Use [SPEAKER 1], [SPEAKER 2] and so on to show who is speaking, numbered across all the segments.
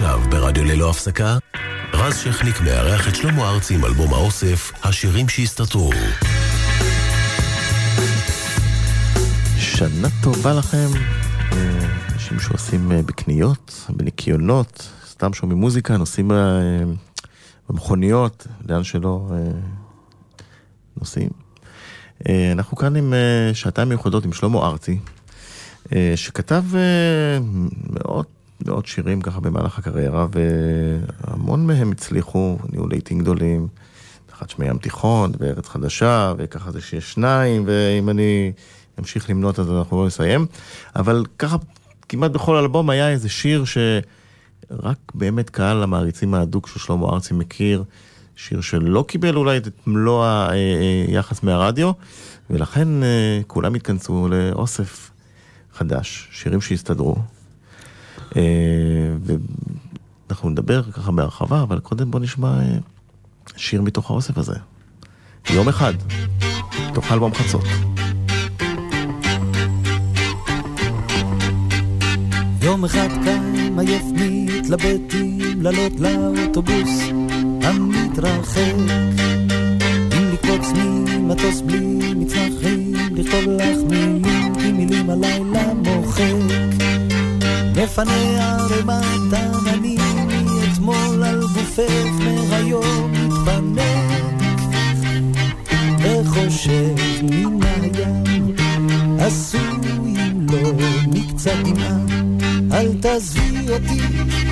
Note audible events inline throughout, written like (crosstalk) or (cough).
[SPEAKER 1] עכשיו ברדיו ללא הפסקה, רז שכניק מארח את שלמה ארצי עם אלבום האוסף, השירים שהסתתרו.
[SPEAKER 2] שנה טובה לכם, אה, אנשים שעושים אה, בקניות, בניקיונות, סתם שומעים מוזיקה, נוסעים אה, במכוניות, לאן שלא נוסעים. אנחנו כאן עם שעתיים מיוחדות עם שלמה ארצי, שכתב מאות, מאות שירים ככה במהלך הקריירה, והמון מהם הצליחו, נהיו לעיתים גדולים. תחת שמי ים תיכון, וארץ חדשה, וככה זה שיש שניים, ואם אני אמשיך למנות אז אנחנו לא נסיים. אבל ככה, כמעט בכל אלבום היה איזה שיר שרק באמת קהל המעריצים ההדוק של שלמה ארצי מכיר, שיר שלא קיבל אולי את מלוא היחס מהרדיו, ולכן אה, כולם התכנסו לאוסף חדש, שירים שהסתדרו. אה, ואנחנו נדבר ככה בהרחבה, אבל קודם בוא נשמע אה, שיר מתוך האוסף הזה. יום אחד, תוך אלבום חצות.
[SPEAKER 3] יום אחד קם עייף מתלבט אם לעלות לאוטובוס המתרחק אם לקפוץ ממטוס בלי מצנחים לכתוב לך מילים כי מילים הלילה מוחק מפנה ערימת עננים מאתמול על גופך מהיום מתפנק וחושב מן הים עשוי לא מקצת דמעה אל תעזבי אותי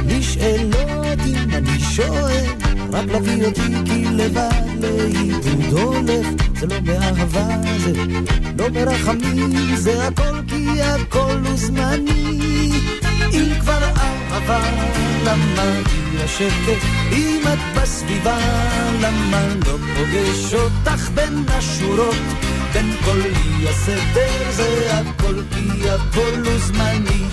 [SPEAKER 3] לשאלות אם אני שואל. רק להביא אותי כי לבד לעידוד הולך. זה לא מאהבה זה לא מרחמים זה הכל כי הכל הוא זמני אם כבר אהבה למה היא השקט אם את בסביבה למה לא פוגש אותך בין השורות בין כל אי הסדר זה הכל כי הכל הוא זמני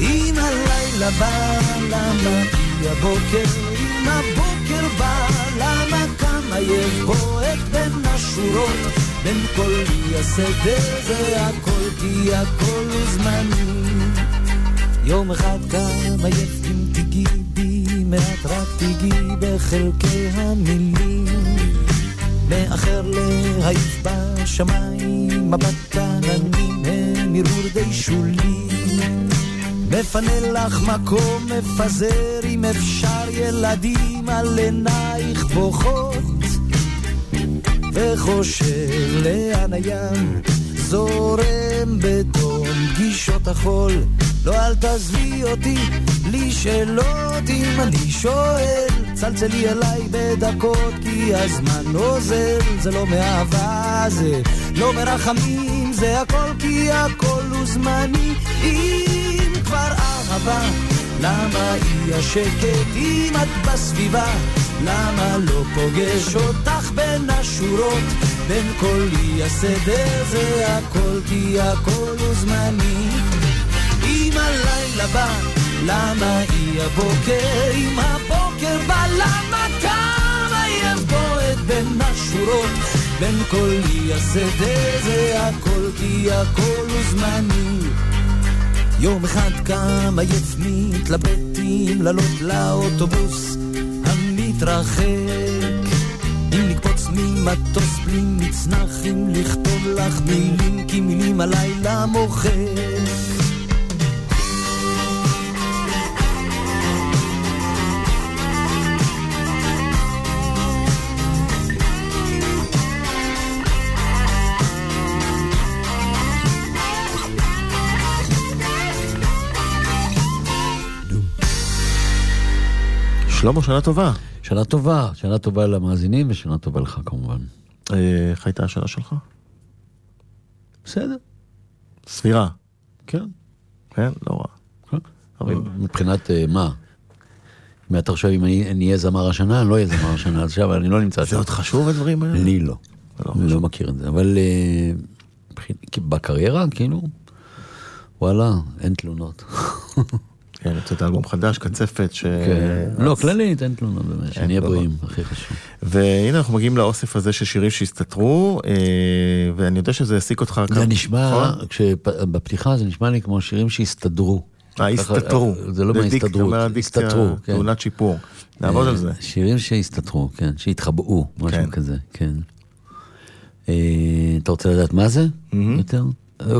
[SPEAKER 3] אם הלילה בא, למה כי הבוקר? אם הבוקר בא, למה קם עייף בועט בין השורות? בין כל אי הסדר זה הכל, כי הכל הוא זמני. יום אחד קם עייף אם תיגעי בי, מעט רק תיגעי בחלקי המילים. מאחר להעיף בשמיים, מבט עננים הם הרהור די שולי. מפנה לך מקום, מפזר אם אפשר ילדים על עינייך בוכות וחושב לאן הים זורם בדום פגישות החול לא אל תעזבי אותי בלי שאלות אם אני שואל צלצלי אליי בדקות כי הזמן אוזל זה לא מאהבה זה לא מרחמים זה הכל כי הכל הוא זמני כבר אהבה? למה אי השקט אם את בסביבה? למה לא פוגש אותך בין השורות? בין כל אי הסדר זה הכל כי הכל הוא זמני. הלילה בא, למה אי הבוקר? אם הבוקר בא, למה כמה יבוא את בין השורות? בין כל אי הסדר זה הכל כי הכל הוא זמני. יום אחד קם עייף מתלבט אם לעלות לאוטובוס המתרחק אם לקפוץ ממטוס בלי מצנחים לכתוב לך מילים כי מילים הלילה מוחק
[SPEAKER 2] שלמה, שנה טובה.
[SPEAKER 4] שנה טובה, שנה טובה למאזינים ושנה טובה לך כמובן.
[SPEAKER 2] אה, איך הייתה השנה שלך?
[SPEAKER 4] בסדר.
[SPEAKER 2] סבירה.
[SPEAKER 4] כן.
[SPEAKER 2] כן? לא רע.
[SPEAKER 4] כן. מבחינת אה, מה? אם אתה חושב אם אני אהיה זמר השנה, אני לא אהיה זמר השנה, עכשיו אני לא נמצא
[SPEAKER 2] שם. זה עוד חשוב הדברים האלה?
[SPEAKER 4] לי לא. לא אני לא מכיר את זה, אבל אה, בקריירה, כאילו, וואלה, אין תלונות. (laughs)
[SPEAKER 2] כן, יוצאת אלבום חדש, קצפת, ש...
[SPEAKER 4] כן. לא, כללית, אין תלונות באמת, שנהיה בריאים, הכי חשוב.
[SPEAKER 2] והנה אנחנו מגיעים לאוסף הזה של שירים שהסתתרו, אה, ואני יודע שזה העסיק אותך
[SPEAKER 4] זה נשמע, נכון? בפתיחה זה נשמע לי כמו שירים שהסתדרו.
[SPEAKER 2] אה, הסתתרו.
[SPEAKER 4] ככה, זה לא מההסתדרות, הסתתרו, כן.
[SPEAKER 2] תאונת שיפור. נעבוד על
[SPEAKER 4] אה,
[SPEAKER 2] זה.
[SPEAKER 4] שירים שהסתתרו, כן, שהתחבאו, משהו
[SPEAKER 2] כן.
[SPEAKER 4] כזה, כן. אה, אתה רוצה לדעת מה זה יותר?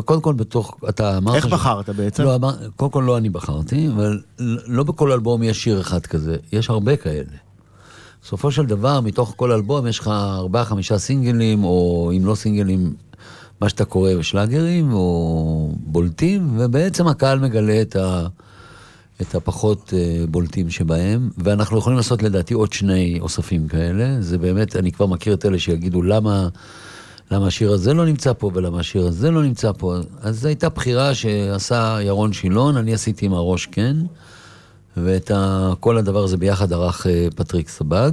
[SPEAKER 4] קודם כל בתוך, אתה אמרת...
[SPEAKER 2] איך
[SPEAKER 4] ש-
[SPEAKER 2] בחרת בעצם?
[SPEAKER 4] לא, אמר, קודם כל לא אני בחרתי, אבל לא בכל אלבום יש שיר אחד כזה, יש הרבה כאלה. בסופו של דבר, מתוך כל אלבום יש לך ארבעה, חמישה סינגלים, או אם לא סינגלים, מה שאתה קורא שלאגרים, או בולטים, ובעצם הקהל מגלה את, ה, את הפחות אה, בולטים שבהם, ואנחנו יכולים לעשות לדעתי עוד שני אוספים כאלה. זה באמת, אני כבר מכיר את אלה שיגידו למה... למה השיר הזה לא נמצא פה ולמה השיר הזה לא נמצא פה. אז זו הייתה בחירה שעשה ירון שילון, אני עשיתי עם הראש כן, ואת ה, כל הדבר הזה ביחד ערך אה, פטריק סבג.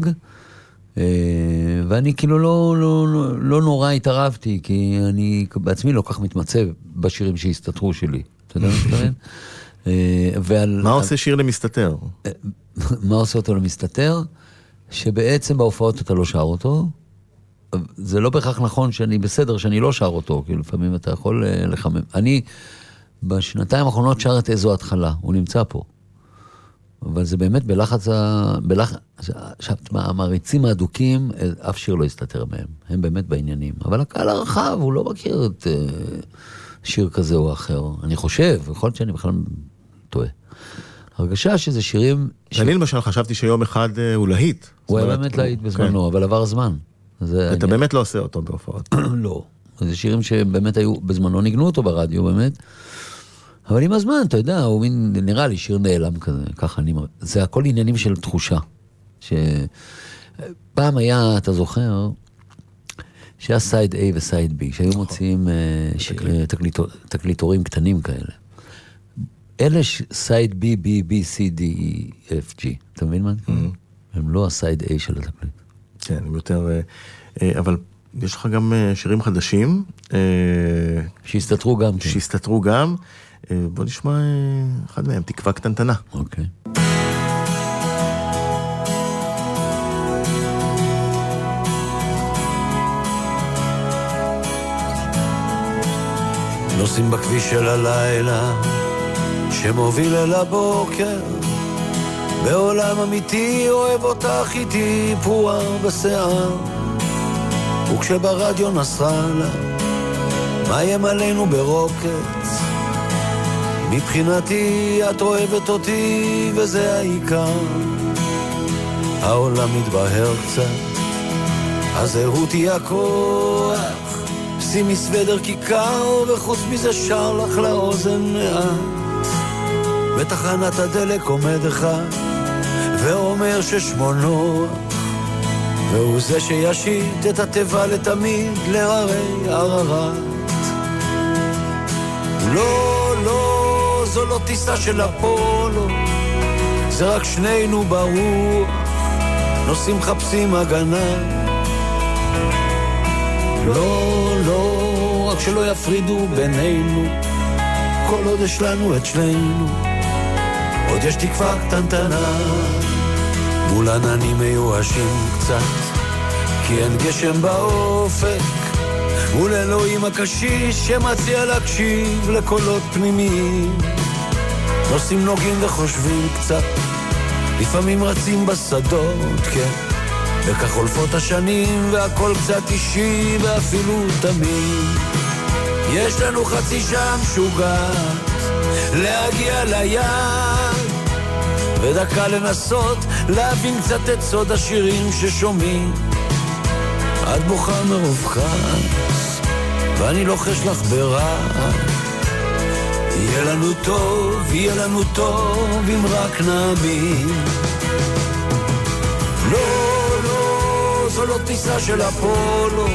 [SPEAKER 4] אה, ואני כאילו לא, לא, לא, לא נורא התערבתי, כי אני בעצמי לא כך מתמצא בשירים שהסתתרו שלי. אתה יודע מה אני מתכוון? אה, ועל-
[SPEAKER 2] מה עושה שיר למסתתר?
[SPEAKER 4] מה עושה אותו למסתתר? שבעצם בהופעות אתה לא שר אותו. זה לא בהכרח נכון שאני בסדר שאני לא שר אותו, כי לפעמים אתה יכול אה, לחמם. אני בשנתיים האחרונות שר את איזו התחלה, הוא נמצא פה. אבל זה באמת בלחץ ה... בלחץ... עכשיו, תשמע, המעריצים האדוקים, אה, אף שיר לא יסתתר מהם. הם באמת בעניינים. אבל הקהל הרחב, הוא לא מכיר את אה, שיר כזה או אחר. אני חושב, יכול להיות שאני בכלל טועה. הרגשה שזה שירים... ש-
[SPEAKER 2] אני למשל חשבתי שיום אחד הוא להיט.
[SPEAKER 4] הוא היה באמת להיט בזמנו, אבל עבר זמן.
[SPEAKER 2] אתה
[SPEAKER 4] העניין.
[SPEAKER 2] באמת לא עושה אותו בהופעות. (clears throat)
[SPEAKER 4] לא. זה שירים שבאמת היו, בזמנו ניגנו אותו ברדיו באמת. אבל עם הזמן, אתה יודע, הוא מין, נראה לי שיר נעלם כזה, ככה אני... זה הכל עניינים של תחושה. ש... פעם היה, אתה זוכר, שהיה סייד A וסייד B, שהיו מוציאים אה, ש... אה, תקליטו- תקליטורים קטנים כאלה. אלה ש- side B, B, B, C, D, E, F, G. אתה מבין מה אני מתכוון? הם לא ה side A של התקליט.
[SPEAKER 2] כן, הם יותר... אה, אה, אבל יש לך גם אה, שירים חדשים,
[SPEAKER 4] שהסתתרו גם כן.
[SPEAKER 2] שהסתתרו גם. בוא נשמע אחד מהם, תקווה קטנטנה.
[SPEAKER 4] אוקיי.
[SPEAKER 5] נוסעים בכביש של הלילה שמוביל אל הבוקר בעולם אמיתי אוהב אותך איתי פרוער בשיער. וכשברדיו נסראללה מאיים עלינו ברוקט מבחינתי את אוהבת אותי וזה העיקר. העולם מתבהר קצת הזהות היא הכוח. שימי סוודר כיכר, וחוץ מזה שר לך לאוזן מעט. בתחנת הדלק עומד אחד, ואומר ששמו נוח, והוא זה שישית את התיבה לתמיד להרי ערערת. לא, לא, זו לא טיסה של אפולו, זה רק שנינו ברוח, נוסעים מחפשים הגנה. לא, לא, רק שלא יפרידו בינינו, כל עוד יש לנו את שנינו, עוד יש תקווה קטנטנה. מול עננים מיואשים קצת, כי אין גשם באופק, מול אלוהים הקשיש שמציע להקשיב לקולות פנימיים. נוסעים נוגעים וחושבים קצת, לפעמים רצים בשדות, כן. וכך חולפות השנים והכל קצת אישי ואפילו תמיד. יש לנו חצי שעה משוגעת להגיע ליעד ודקה לנסות להבין קצת את סוד השירים ששומעים. את בוכה מרוב כעס ואני לוחש לך ברעד. יהיה לנו טוב, יהיה לנו טוב אם רק נאמין. לא, לא, זו לא טיסה של אפולו,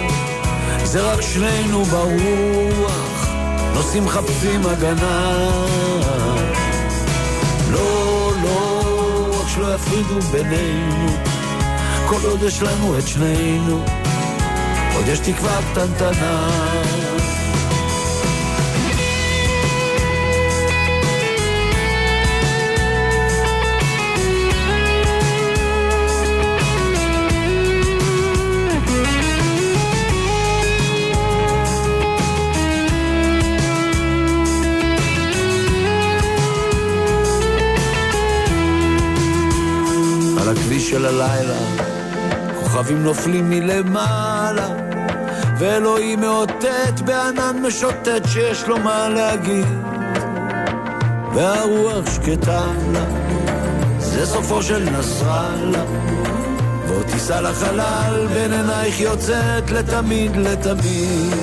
[SPEAKER 5] זה רק שנינו ברוח, נוסעים מחפשים הגנה. יפרידו בינינו, כל עוד יש לנו את שנינו, עוד יש תקווה קטנטנה. של הלילה, כוכבים נופלים מלמעלה, ואלוהים מאותת בענן משוטט שיש לו מה להגיד, והרוח שקטה לה, זה סופו של נסראללה. ועוד תיסע לחלל בין עינייך יוצאת לתמיד לתמיד.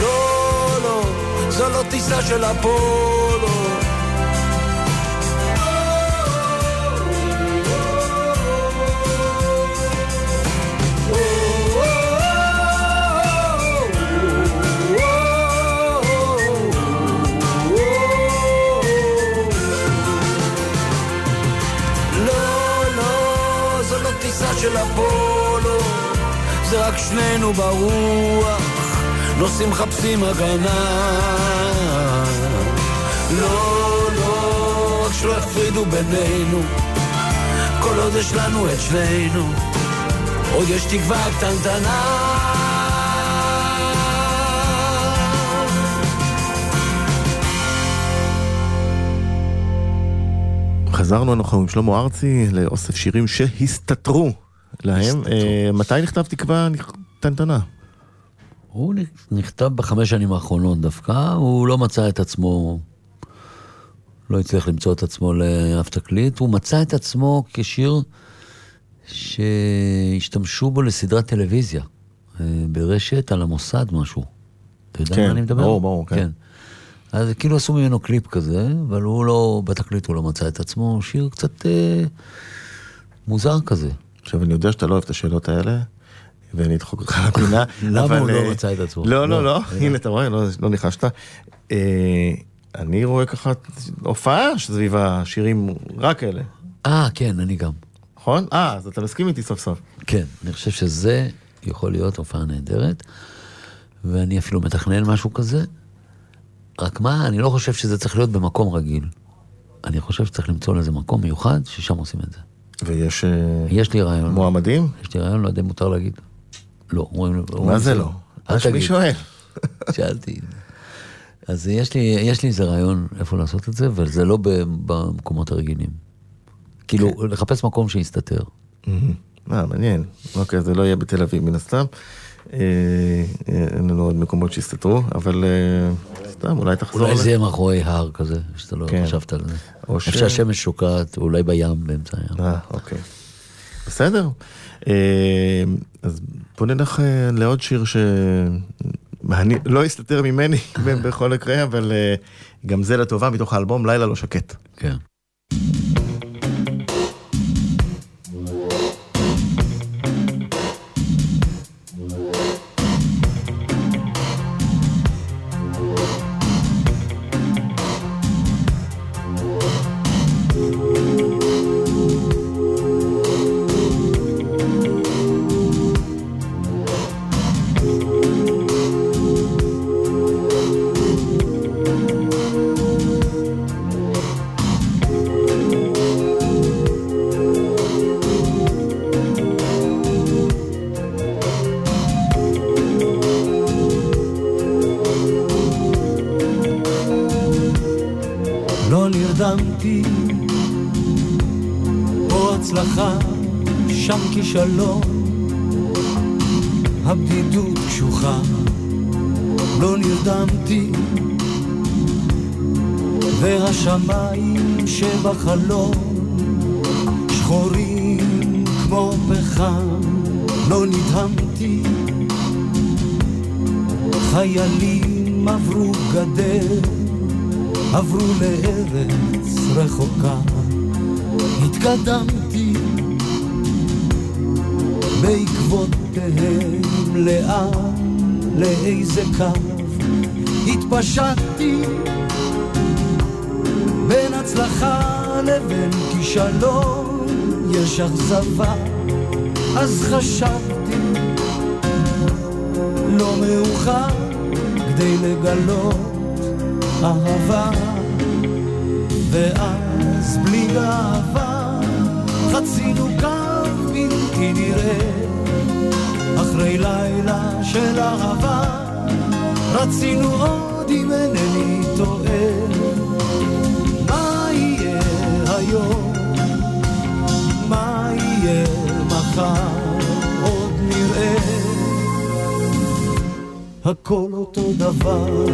[SPEAKER 5] לא, לא, זו לא טיסה של אפולו. רק שנינו ברוח, נוסעים מחפשים הגנה. לא, לא, רק שלא יפרידו בינינו, כל עוד יש לנו את שנינו, עוד יש תקווה קטנטנה.
[SPEAKER 2] חזרנו אנחנו עם שלמה ארצי לאוסף שירים שהסתתרו להם. אה, מתי נכתב תקווה קטנטנה?
[SPEAKER 4] הוא נכתב בחמש שנים האחרונות דווקא, הוא לא מצא את עצמו, לא הצליח למצוא את עצמו לאף תקליט, הוא מצא את עצמו כשיר שהשתמשו בו לסדרת טלוויזיה, אה, ברשת על המוסד משהו. אתה יודע
[SPEAKER 2] כן,
[SPEAKER 4] מה אני מדבר?
[SPEAKER 2] ברור, ברור, כן.
[SPEAKER 4] אז כאילו עשו ממנו קליפ כזה, אבל הוא לא, בתקליט הוא לא מצא את עצמו, שיר קצת אה, מוזר כזה.
[SPEAKER 2] עכשיו, אני יודע שאתה לא אוהב את השאלות האלה, ואני אדחוק אותך לפינה. (laughs)
[SPEAKER 4] למה הוא לא
[SPEAKER 2] אה,
[SPEAKER 4] מצא את עצמו?
[SPEAKER 2] לא, לא,
[SPEAKER 4] לא,
[SPEAKER 2] לא. הנה, אתה רואה, לא לא ניחשת. אה, אני רואה ככה הופעה סביב השירים רק אלה,
[SPEAKER 4] אה, כן, אני גם.
[SPEAKER 2] נכון? אה, אז אתה מסכים איתי סוף סוף.
[SPEAKER 4] כן, אני חושב שזה יכול להיות הופעה נהדרת, ואני אפילו מתכנן משהו כזה. רק מה, אני לא חושב שזה צריך להיות במקום רגיל. אני חושב שצריך למצוא לזה מקום מיוחד, ששם עושים את זה.
[SPEAKER 2] ויש אה,
[SPEAKER 4] יש לי רעיון.
[SPEAKER 2] מועמדים?
[SPEAKER 4] יש לי רעיון, לא יודע אם מותר להגיד. לא, אומרים...
[SPEAKER 2] מה זה
[SPEAKER 4] שלא.
[SPEAKER 2] לא?
[SPEAKER 4] אל
[SPEAKER 2] מה
[SPEAKER 4] תגיד.
[SPEAKER 2] שואל. (laughs)
[SPEAKER 4] שאלתי. אז יש לי, יש לי איזה רעיון איפה לעשות את זה, אבל זה לא במקומות הרגילים. כאילו,
[SPEAKER 2] כן.
[SPEAKER 4] לחפש מקום שיסתתר.
[SPEAKER 2] אה, מעניין. אוקיי, זה לא יהיה בתל אביב מן הסתם. אה, אה, אין לנו עוד מקומות שהסתתרו, אבל אה, סתם, אולי תחזור.
[SPEAKER 4] אולי זה יהיה מאחורי הר כזה, שאתה לא
[SPEAKER 2] כן.
[SPEAKER 4] חשבת על זה. איפה שהשמש שוקעת, אולי בים, באמצע הים.
[SPEAKER 2] אה, אוקיי. בסדר. אז בוא נלך לעוד שיר ש... אני לא יסתתר ממני (laughs) בכל מקרה, אבל גם זה לטובה מתוך האלבום לילה לא שקט.
[SPEAKER 4] כן.
[SPEAKER 3] נרדמתי, פה הצלחה, שם כישלון, הבדידות קשוחה, לא נרדמתי, והשמיים שבחלום, שחורים כמו פחם, לא נדהמתי, חיילים עברו גדר, עברו לארץ רחוקה, התקדמתי בעקבותיהם לאן, לאיזה קו, התפשטתי בין הצלחה לבין כישלון, יש אכזבה, אז חשבתי, לא מאוחר כדי לגלות אהבה, ואז בלי גאווה חצינו קו בלתי נראה, אחרי לילה של אהבה רצינו עוד אם אינני טועה. מה יהיה היום? מחר עוד נראה הכל אותו דבר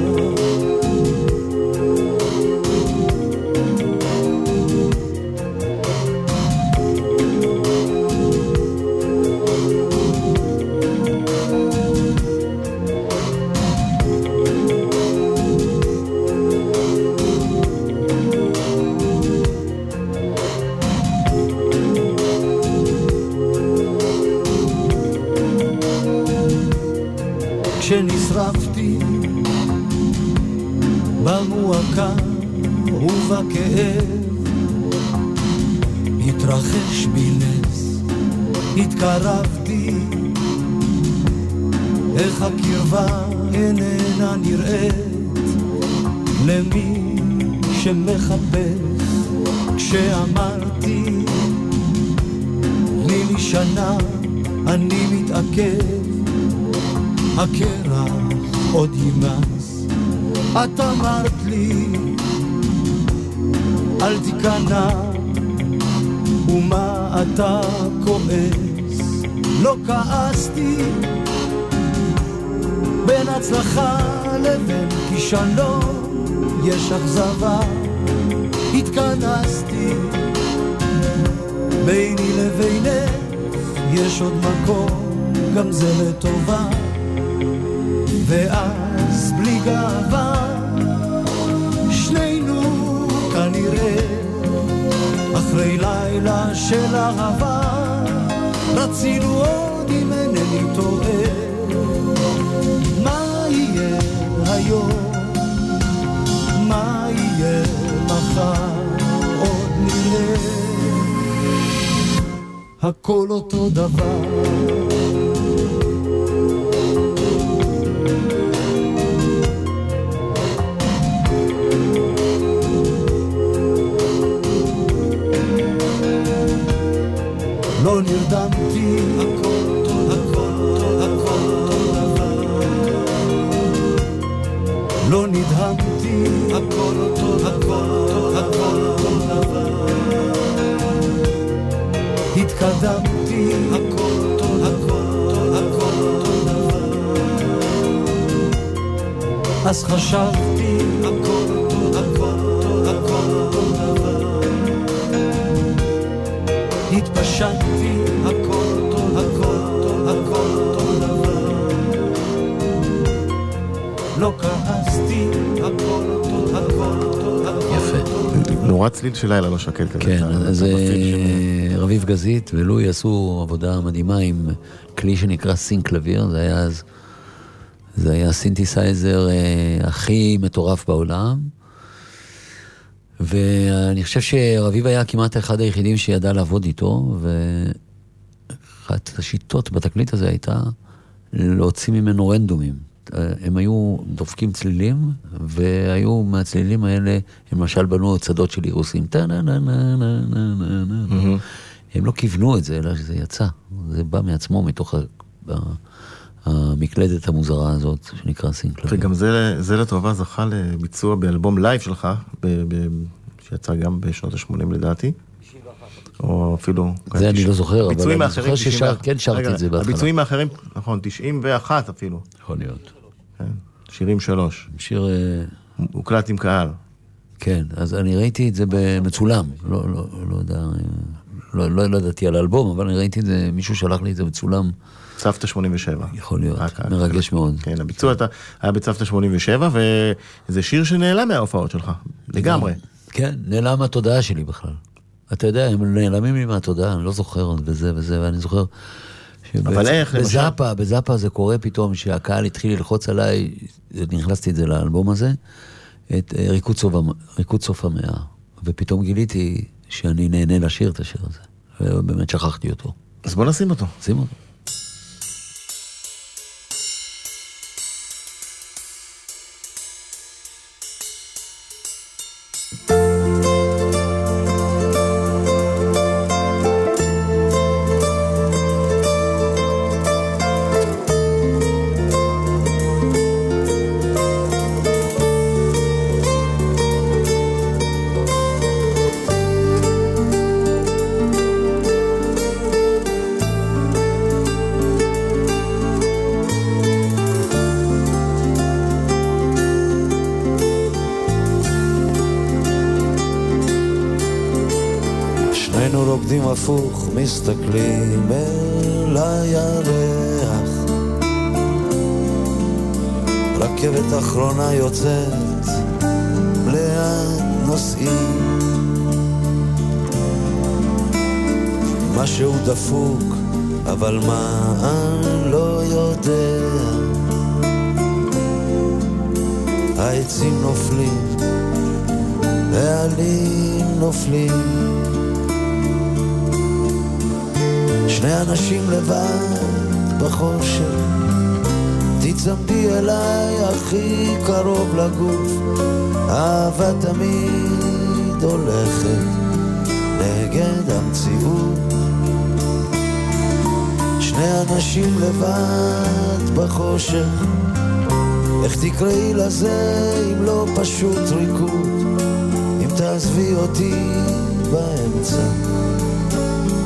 [SPEAKER 3] לבין כישלון יש אכזבה. התכנסתי, ביני לבינך יש עוד מקום, גם זה לטובה. ואז בלי גאווה שנינו כנראה אחרי לילה של אהבה רצינו עוד אם אינני טועה מה יהיה היום? מה יהיה מחר? עוד נראה הכל אותו דבר לא נרדמתי, הכל אותו, הכל הכל אותו דבר. התקדמתי, הכל אותו, הכל הכל אותו דבר. אז חשבתי, הכל אותו, הכל הכל אותו דבר. התפשטתי, הכל אותו, הכל אותו, הכל אותו דבר. לא כעסתי,
[SPEAKER 2] נורא צליל של לילה לא שקט כזה.
[SPEAKER 4] כן, אז אה, רביב גזית ולואי עשו עבודה מדהימה עם כלי שנקרא Synclavier, זה היה אז, זה היה הסינתסייזר אה, הכי מטורף בעולם. ואני חושב שרביב היה כמעט אחד היחידים שידע לעבוד איתו, ואחת השיטות בתקליט הזה הייתה להוציא ממנו רנדומים. אה, הם היו דופקים צלילים, והיו מהצלילים האלה, הם למשל בנו את שדות של אירוסים. טה-נה-נה-נה-נה-נה-נה. הם לא כיוונו את זה, אלא שזה יצא. זה בא מעצמו מתוך המקלדת המוזרה הזאת, שנקרא Synclavier.
[SPEAKER 2] וגם זה, זה לטובה זכה לביצוע באלבום live שלך, ב, ב, שיצא גם בשנות ה-80 לדעתי. או אפילו...
[SPEAKER 4] זה אני לא זוכר, אבל אני זוכר ששר-
[SPEAKER 2] 91.
[SPEAKER 4] כן שרתי את זה בהתחלה.
[SPEAKER 2] הביצועים האחרים, נכון, 91 אפילו.
[SPEAKER 4] יכול להיות.
[SPEAKER 2] כן, שירים שלוש.
[SPEAKER 4] שיר... אה,
[SPEAKER 2] הוקלט עם קהל.
[SPEAKER 4] כן, אז אני ראיתי את זה במצולם, לא, לא, לא יודע, לא, לא, לא ידעתי על האלבום, אבל אני ראיתי את זה, מישהו שלח לי את זה מצולם,
[SPEAKER 2] צוותא 87.
[SPEAKER 4] יכול להיות,
[SPEAKER 2] רק.
[SPEAKER 4] מרגש מאוד.
[SPEAKER 2] כן, הביצוע אתה- היה בצוותא 87, וזה שיר שנעלם מההופעות שלך, לגמרי.
[SPEAKER 4] כן, נעלם מהתודעה שלי בכלל. אתה יודע, הם נעלמים לי מהתודעה, אני לא זוכר וזה וזה, ואני זוכר...
[SPEAKER 2] אבל איך, למשל?
[SPEAKER 4] בזאפה, בזאפה זה קורה פתאום, שהקהל התחיל ללחוץ עליי, נכנסתי את זה לאלבום הזה, את אה, ריקוד סוף המאה, ופתאום גיליתי שאני נהנה לשיר את השיר הזה, ובאמת שכחתי אותו.
[SPEAKER 2] אז בוא נשים אותו.
[SPEAKER 4] שים אותו.
[SPEAKER 5] מסתכלים אל הירח. רכבת אחרונה יוצאת, לאן נוסעים? משהו דפוק, אבל מה לבד בחושך, תצמדי אליי הכי קרוב לגוף, אהבה תמיד הולכת נגד המציאות. שני אנשים לבד בחושך, איך תקראי לזה אם לא פשוט ריקוד, אם תעזבי אותי באמצע,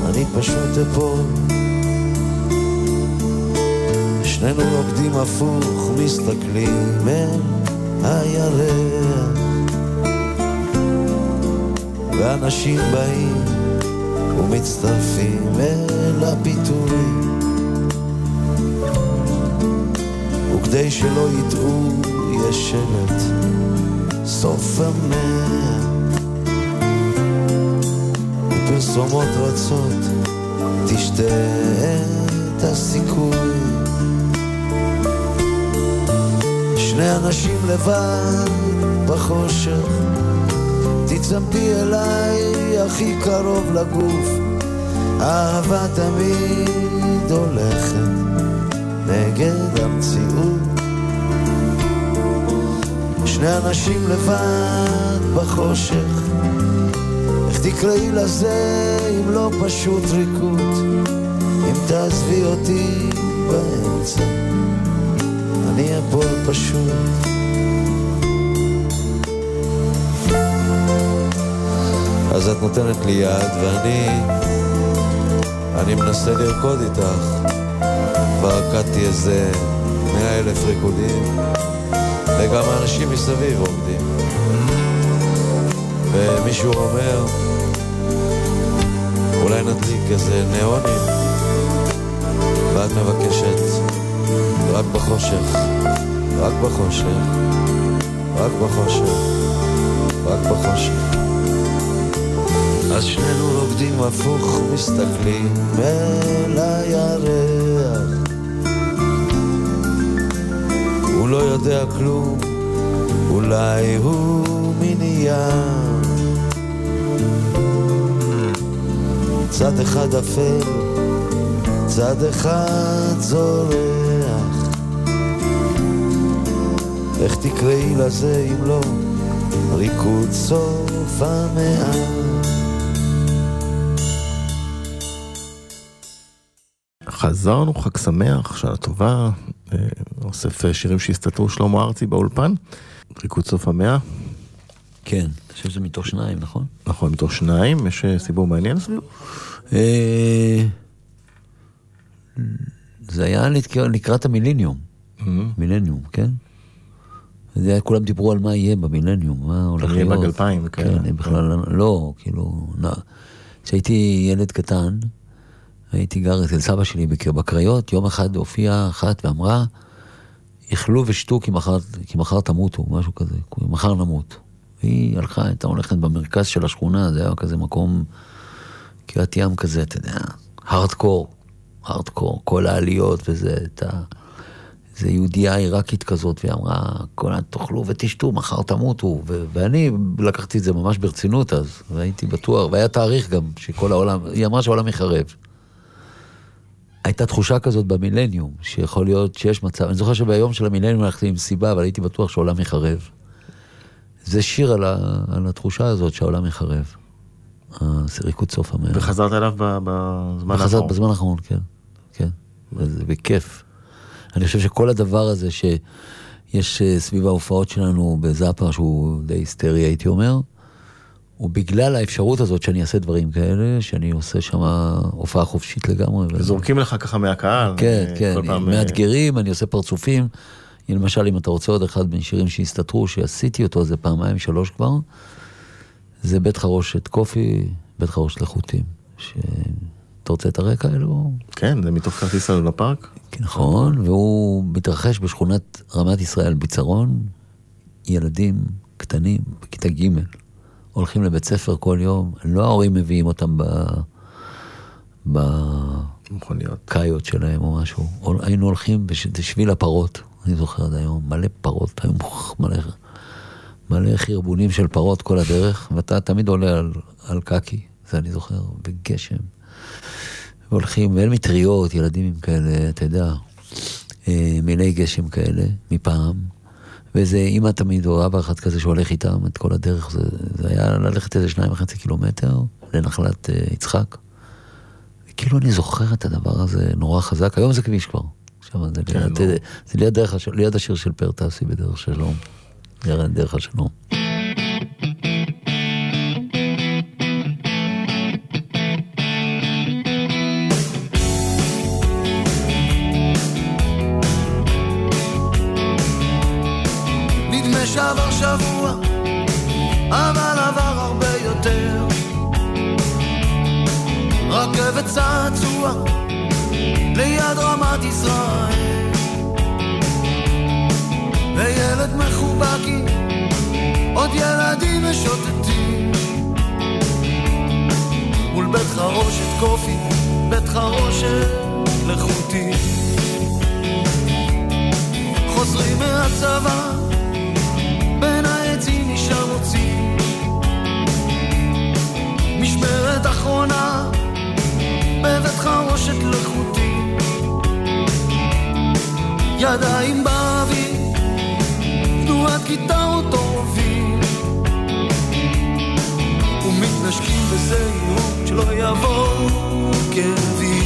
[SPEAKER 5] אני פשוט אפול. שנינו רוקדים הפוך, מסתכלים אל הירח, ואנשים באים ומצטרפים אל הפיתוי. וכדי שלא יטעו, יש שלט, סוף המאה. ופרסומות רצות, תשתה את הסיכוי. שני אנשים לבד בחושך, תצמדי אליי הכי קרוב לגוף, אהבה תמיד הולכת נגד המציאות. שני אנשים לבד בחושך, איך תקראי לזה אם לא פשוט ריקוד, אם תעזבי אותי פשוט. אז את נותנת לי יד ואני, אני מנסה לרקוד איתך. כבר רקדתי איזה מאה אלף ריקודים, וגם האנשים מסביב עומדים. ומישהו אומר, אולי נדליק איזה ניאונים, ואת מבקשת, רק בחושך, רק בחושך, רק בחושך, רק בחושך. אז שנינו רוקדים הפוך, מסתכלים אל הירח. הוא לא יודע כלום, אולי הוא מנייר. צד אחד אפל, צד אחד זורח. איך תקראי לזה אם לא ריקוד סוף המאה?
[SPEAKER 2] חזרנו, חג שמח, שנה טובה, אה, אוסף שירים שהסתתרו שלמה ארצי באולפן, ריקוד סוף המאה,
[SPEAKER 4] כן, אני חושב שזה מתוך שניים, נכון?
[SPEAKER 2] נכון, מתוך שניים, יש אה, סיפור מעניין סביב?
[SPEAKER 4] אה, זה היה לקראת- לקראת המילניום, מילניום, כן? זה היה, כולם דיברו על מה יהיה במילניום, מה הולך
[SPEAKER 2] יהיה
[SPEAKER 4] להיות.
[SPEAKER 2] 2000 וכאלה.
[SPEAKER 4] כן, אני בכלל לא, כאילו, כשהייתי ילד קטן, הייתי גר אצל סבא שלי בק- בקריות, יום אחד הופיעה אחת ואמרה, אכלו ושתו כי מחר, כי מחר תמותו, משהו כזה, כי מחר נמות. והיא הלכה, הייתה הולכת במרכז של השכונה, זה היה כזה מקום, קריאת ים כזה, אתה יודע, הארדקור, הארדקור, כל העליות וזה, את ה... איזה יהודייה עיראקית כזאת, והיא אמרה, כל תאכלו ותשתו, מחר תמותו. ו- ואני לקחתי את זה ממש ברצינות אז, והייתי בטוח, והיה תאריך גם, שכל העולם, היא אמרה שהעולם יחרב. הייתה תחושה כזאת במילניום, שיכול להיות שיש מצב, אני זוכר שביום של המילניום הלכתי עם סיבה, אבל הייתי בטוח שהעולם יחרב. זה שיר על, ה, על התחושה הזאת שהעולם יחרב. ריקוד סוף המאה.
[SPEAKER 2] וחזרת אליו בזמן האחרון.
[SPEAKER 4] בזמן האחרון, כן. כן. וזה בכיף. אני חושב שכל הדבר הזה שיש אה, סביב ההופעות שלנו בזאפה, שהוא די היסטרי, הייתי אומר, הוא בגלל האפשרות הזאת שאני אעשה דברים כאלה, שאני עושה שם הופעה חופשית לגמרי.
[SPEAKER 2] וזורקים לך ככה מהקהל.
[SPEAKER 4] כן,
[SPEAKER 2] אה,
[SPEAKER 4] כן,
[SPEAKER 2] פעם, אה,
[SPEAKER 4] מאתגרים, אני עושה פרצופים. למשל, אם אתה רוצה עוד אחד משירים שהסתתרו, שעשיתי אותו איזה פעמיים, שלוש כבר, זה בית חרושת קופי בית חרוש לחוטים. ש... אתה רוצה את הרקע האלו?
[SPEAKER 2] כן, זה מתוך כרטיס הלול לפארק.
[SPEAKER 4] נכון, והוא מתרחש בשכונת רמת ישראל ביצרון. ילדים קטנים, בכיתה ג', הולכים לבית ספר כל יום, לא ההורים מביאים אותם ב...
[SPEAKER 2] מכוניות.
[SPEAKER 4] בקאיות שלהם או משהו. היינו הולכים בשביל הפרות, אני זוכר עד היום, מלא פרות, היו מלא, מלא חרבונים של פרות כל הדרך, ואתה תמיד עולה על, על קקי, זה אני זוכר, בגשם. והולכים, ואין מטריות, ילדים עם כאלה, אתה יודע, אה, מילי גשם כאלה, מפעם. ואיזה אימא תמיד, או אבא אחד כזה שהולך איתם את כל הדרך, זה, זה היה ללכת איזה שניים וחצי קילומטר לנחלת uh, יצחק. כאילו אני זוכר את הדבר הזה נורא חזק, היום זה כביש כבר. עכשיו זה, כן, ליד, לא. זה ליד, דרך, ליד השיר של פרטסי בדרך שלום. דרך השלום.
[SPEAKER 3] מחובקי, עוד ילדים משוטטים. מול בית חרושת קופי, בית חרושת לחוטי. חוזרים מהצבא בין העצים משם הוציא משמרת אחרונה בבית חרושת לחוטי ידיים באוויר תנועת גיטרות אורבים ומתנשקים בזהירות שלא יבואו כאבים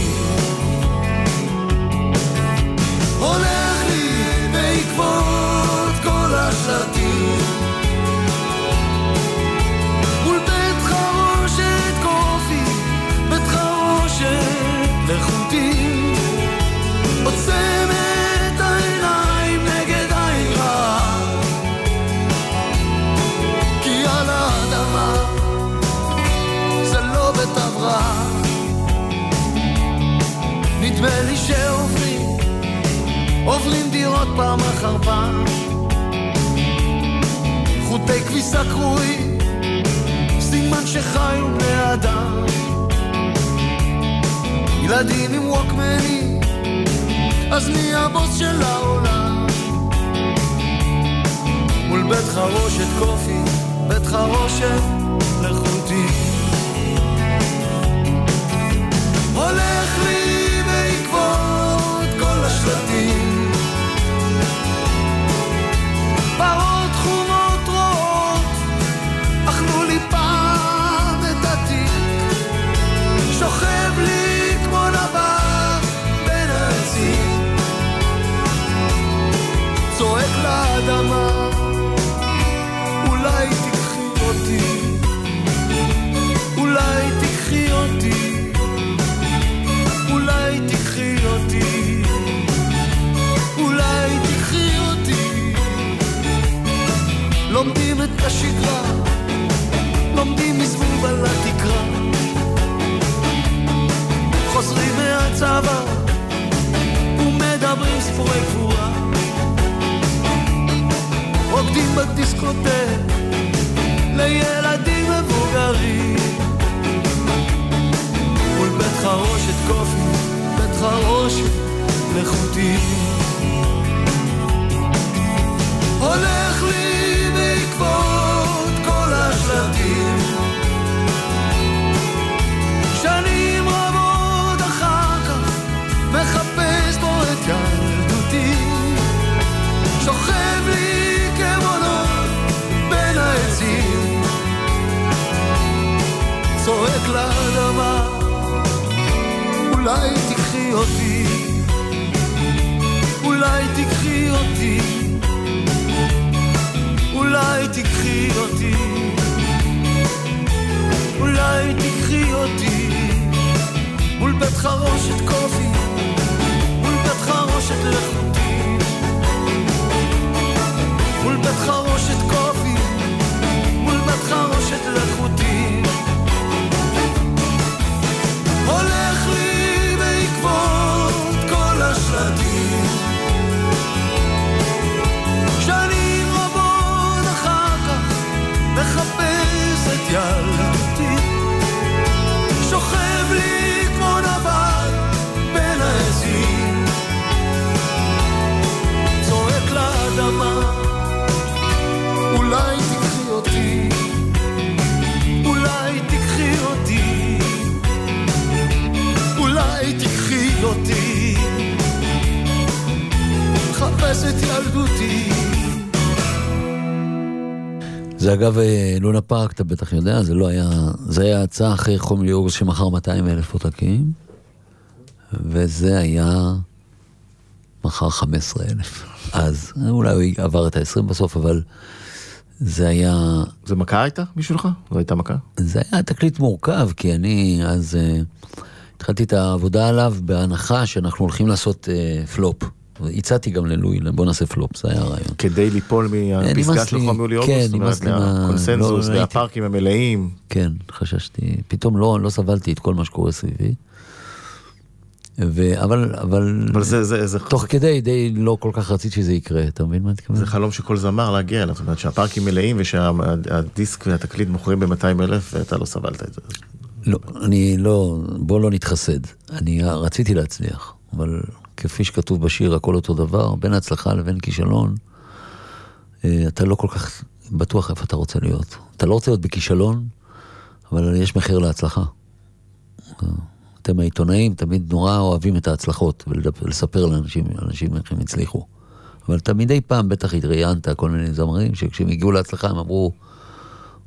[SPEAKER 3] דירות פעם אחר פעם. חוטי כביסה קרועים, סימן שחיו בני אדם. ילדים עם ווקמנים, אז מי הבוס של העולם? מול בית חרושת קופי, בית חרושת לחוטי. הולך לי השלטים. את השגרה, לומדים מזבוב על התקרה. חוזרים מהצבא ומדברים סיפורי גבורה. רוקדים בדיסקוטק לילדים מבוגרים. מול בית חרושת קופי, בית חרושת לחוטים. הולך לי בעקבות כל השלטים. שנים רבות אחר כך מחפש בו את ילדותי, שוכב לי כמונות בין העצים, צועק לאדמה, אולי תקחי אותי, אולי תקחי אותי. אולי תקחי אותי, אולי תקחי אותי, מול בית חרושת קופי,
[SPEAKER 4] זה אגב אה, לונה פארק, אתה בטח יודע, זה לא היה, זה היה הצעה אחרי חום ליאורס שמכר 200 אלף עותקים, וזה היה מכר 15 אלף. אז אולי הוא עבר את ה-20 בסוף, אבל זה היה,
[SPEAKER 2] זה מכה הייתה בשבילך? זו הייתה מכה?
[SPEAKER 4] זה היה תקליט מורכב, כי אני אז אה, התחלתי את העבודה עליו בהנחה שאנחנו הולכים לעשות אה, פלופ. הצעתי גם ללואי, בוא נעשה פלופ, זה היה הרעיון.
[SPEAKER 2] כדי ליפול מהפסגה של
[SPEAKER 4] לי-
[SPEAKER 2] חום יולי
[SPEAKER 4] כן,
[SPEAKER 2] אוגוסט? אומרת,
[SPEAKER 4] נמאס לי מה-
[SPEAKER 2] מהקונצנזוס,
[SPEAKER 4] לא ראיתי.
[SPEAKER 2] והפארקים המלאים.
[SPEAKER 4] כן, חששתי, פתאום לא, לא סבלתי את כל מה שקורה סביבי. ו... אבל, אבל,
[SPEAKER 2] אבל זה- זה זה-
[SPEAKER 4] תוך כדי די לא כל כך רציתי שזה יקרה, אתה מבין מה אני מתכוון?
[SPEAKER 2] זה חלום של כל זמר להגיע אליו, זאת אומרת שהפארקים מלאים ושהדיסק והתקליט מוכרים ב-200 אלף ואתה לא סבלת את זה.
[SPEAKER 4] לא, אני לא, בוא לא נתחסד. אני רציתי להצליח, אבל כפי שכתוב בשיר, הכל אותו דבר, בין הצלחה לבין כישלון, אה, אתה לא כל כך בטוח איפה אתה רוצה להיות. אתה לא רוצה להיות בכישלון, אבל יש מחיר להצלחה. אתם העיתונאים תמיד נורא אוהבים את ההצלחות, ולספר לאנשים לאנשים איך הם הצליחו. אבל אתה מדי פעם בטח התראיינת כל מיני זמרים, שכשהם הגיעו להצלחה הם אמרו,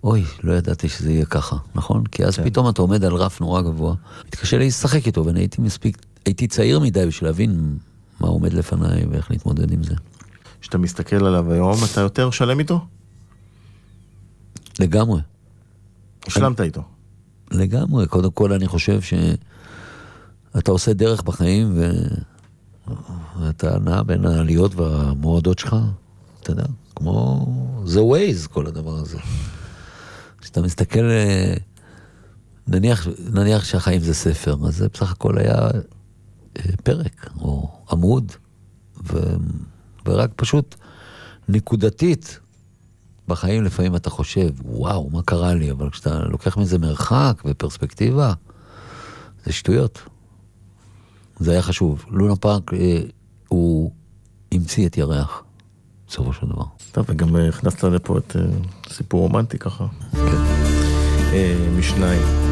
[SPEAKER 4] אוי, לא ידעתי שזה יהיה ככה, נכון? כי אז
[SPEAKER 2] כן.
[SPEAKER 4] פתאום אתה עומד על רף נורא גבוה, מתקשה לי לשחק איתו, ואני הייתי מספיק, הייתי צעיר מדי בשביל להבין מה עומד לפניי ואיך להתמודד עם זה.
[SPEAKER 2] כשאתה מסתכל עליו היום, אתה יותר שלם איתו?
[SPEAKER 4] לגמרי,
[SPEAKER 2] השלמת איתו.
[SPEAKER 4] לגמרי. קודם כל אני חושב שאתה עושה דרך בחיים ו... ואתה נע בין העליות והמועדות שלך, אתה יודע, כמו The Waze, כל הדבר הזה. כשאתה מסתכל, אה, נניח, נניח שהחיים זה ספר, אז זה בסך הכל היה פרק או עמוד, ו... ורק פשוט נקודתית בחיים לפעמים אתה חושב, וואו, מה קרה לי? אבל כשאתה לוקח מזה מרחק ופרספקטיבה, זה שטויות. זה היה חשוב. לונה פארק, אה, הוא המציא את ירח, בסופו של דבר.
[SPEAKER 2] טוב, וגם אה, הכנסת לפה את אה, סיפור רומנטי ככה.
[SPEAKER 4] כן.
[SPEAKER 2] אה, משניים.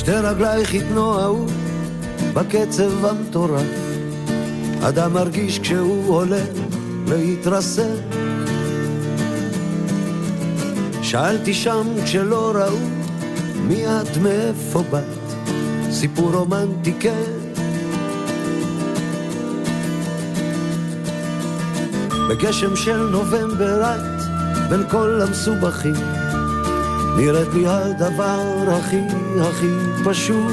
[SPEAKER 3] שתי רגלייך התנועעו בקצב המטורף. אדם מרגיש כשהוא עולה להתרסק. שאלתי שם כשלא ראו מי את מאיפה באת, סיפור רומנטי כן. בגשם של נובמבר את בין כל המסובכים נראית לי הדבר הכי הכי פשוט.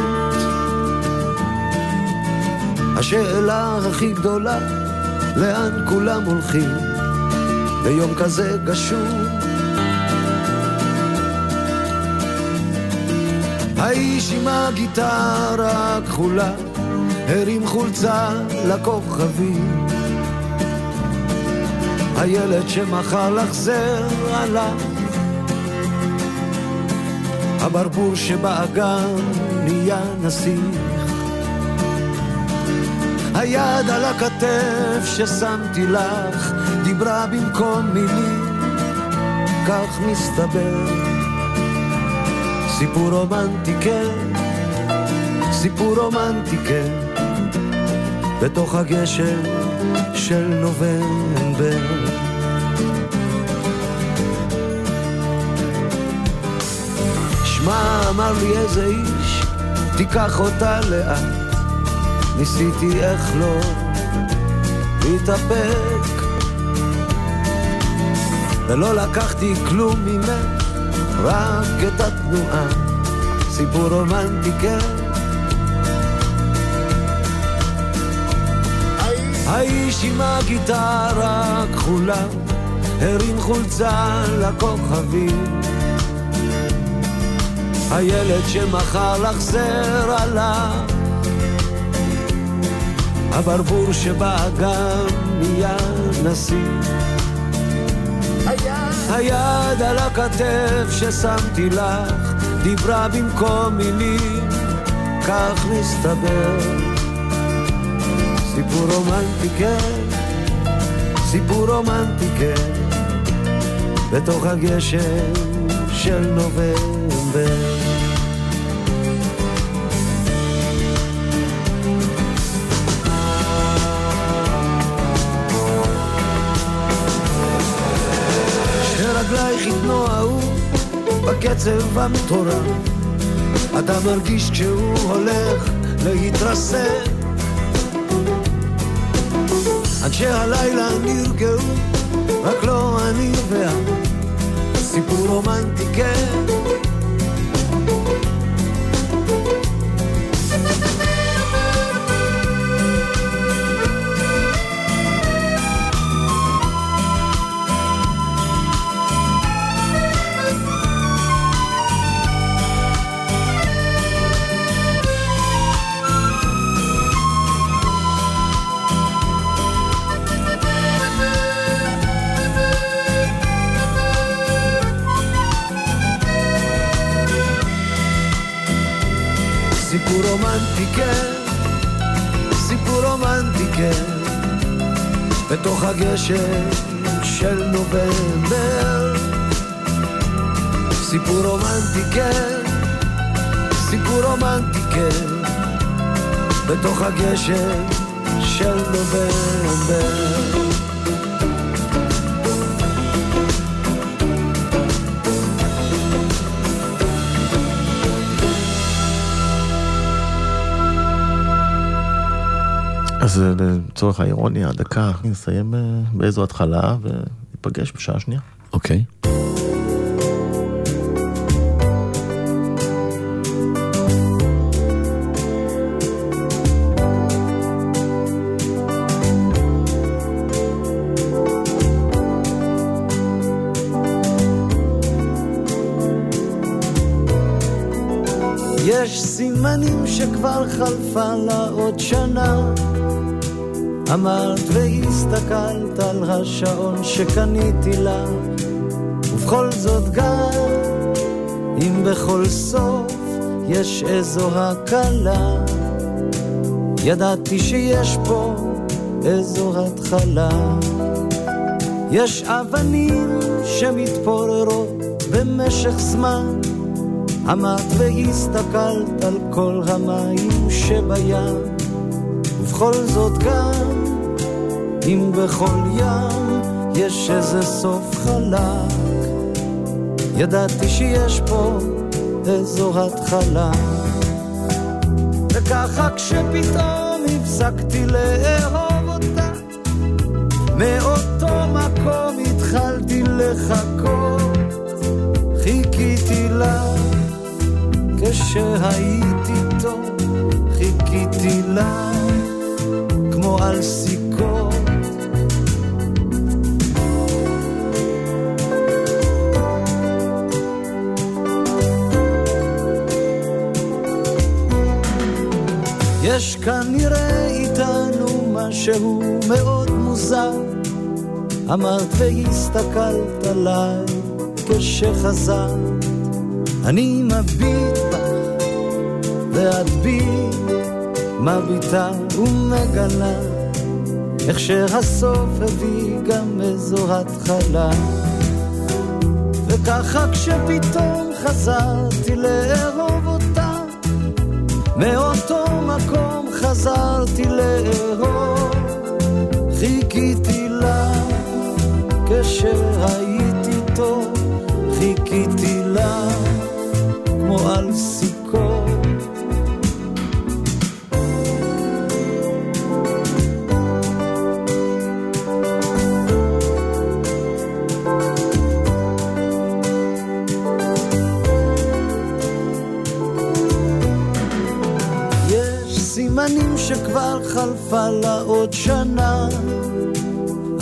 [SPEAKER 3] השאלה הכי גדולה, לאן כולם הולכים ביום כזה גשום? האיש עם הגיטרה הכחולה הרים חולצה לכוכבים הילד שמחר לך זר עליו הברבור שבאגם נהיה נסיך. היד על הכתף ששמתי לך דיברה במקום מילים כך מסתבר. סיפור רומנטי כן סיפור רומנטי כן. בתוך הגשם של נובמבר שמע, אמר לי איזה איש, תיקח אותה לאט. ניסיתי איך לא להתאפק, ולא לקחתי כלום ממך, רק את התנועה. סיפור רומנטי כן. האיש עם הגיטרה הכחולה הרים חולצה לכוכבים הילד שמחר לך זר עליו. הברבור שבאגם נהיה נשיא היד על הכתף ששמתי לך דיברה במקום מילים כך מסתבר. סיפור רומנטי כן. סיפור רומנטי כן. בתוך הגשם של נובמבר. שרגלייך יתנועעו בקצב המטורף, אתה מרגיש כשהוא הולך להתרסק. אנשי הלילה נרגעו, רק לא אני ואת. סיפור רומנטי הגשם של נובמבר. סיפור רומנטי כן, סיפור רומנטי כן, בתוך הגשם של נובמבר.
[SPEAKER 2] אז אה, לצורך האירוניה, דקה, נסיים אה, באיזו התחלה וניפגש בשעה שנייה.
[SPEAKER 4] אוקיי.
[SPEAKER 3] יש סימנים שכבר חלפה לה עוד שנה אמרת והסתכלת על השעון שקניתי לה, ובכל זאת גם, אם בכל סוף יש איזו הקלה, ידעתי שיש פה איזו התחלה. יש אבנים שמתפוררות במשך זמן, אמרת והסתכלת על כל המים שבים, ובכל זאת גם אם בכל ים יש איזה סוף חלק, ידעתי שיש פה איזו התחלה. וככה כשפתאום הפסקתי לאהוב אותה, מאותו מקום התחלתי לחכות, חיכיתי לה כשהייתי טוב, חיכיתי לה כמו על סיכות. יש כנראה איתנו משהו מאוד מוזר. אמרת והסתכלת עליי כשחזרת. אני מביט בך, ואת בי מביטה ומגלה איך שהסוף הביא גם איזו התחלה. וככה כשפתאום חזרתי לאהוב אותה מאותו מקום חזרתי לאהוב, חיכיתי לה כשהייתי טוב, חיכיתי לה כמו על סיכות. שכבר חלפה לה עוד שנה.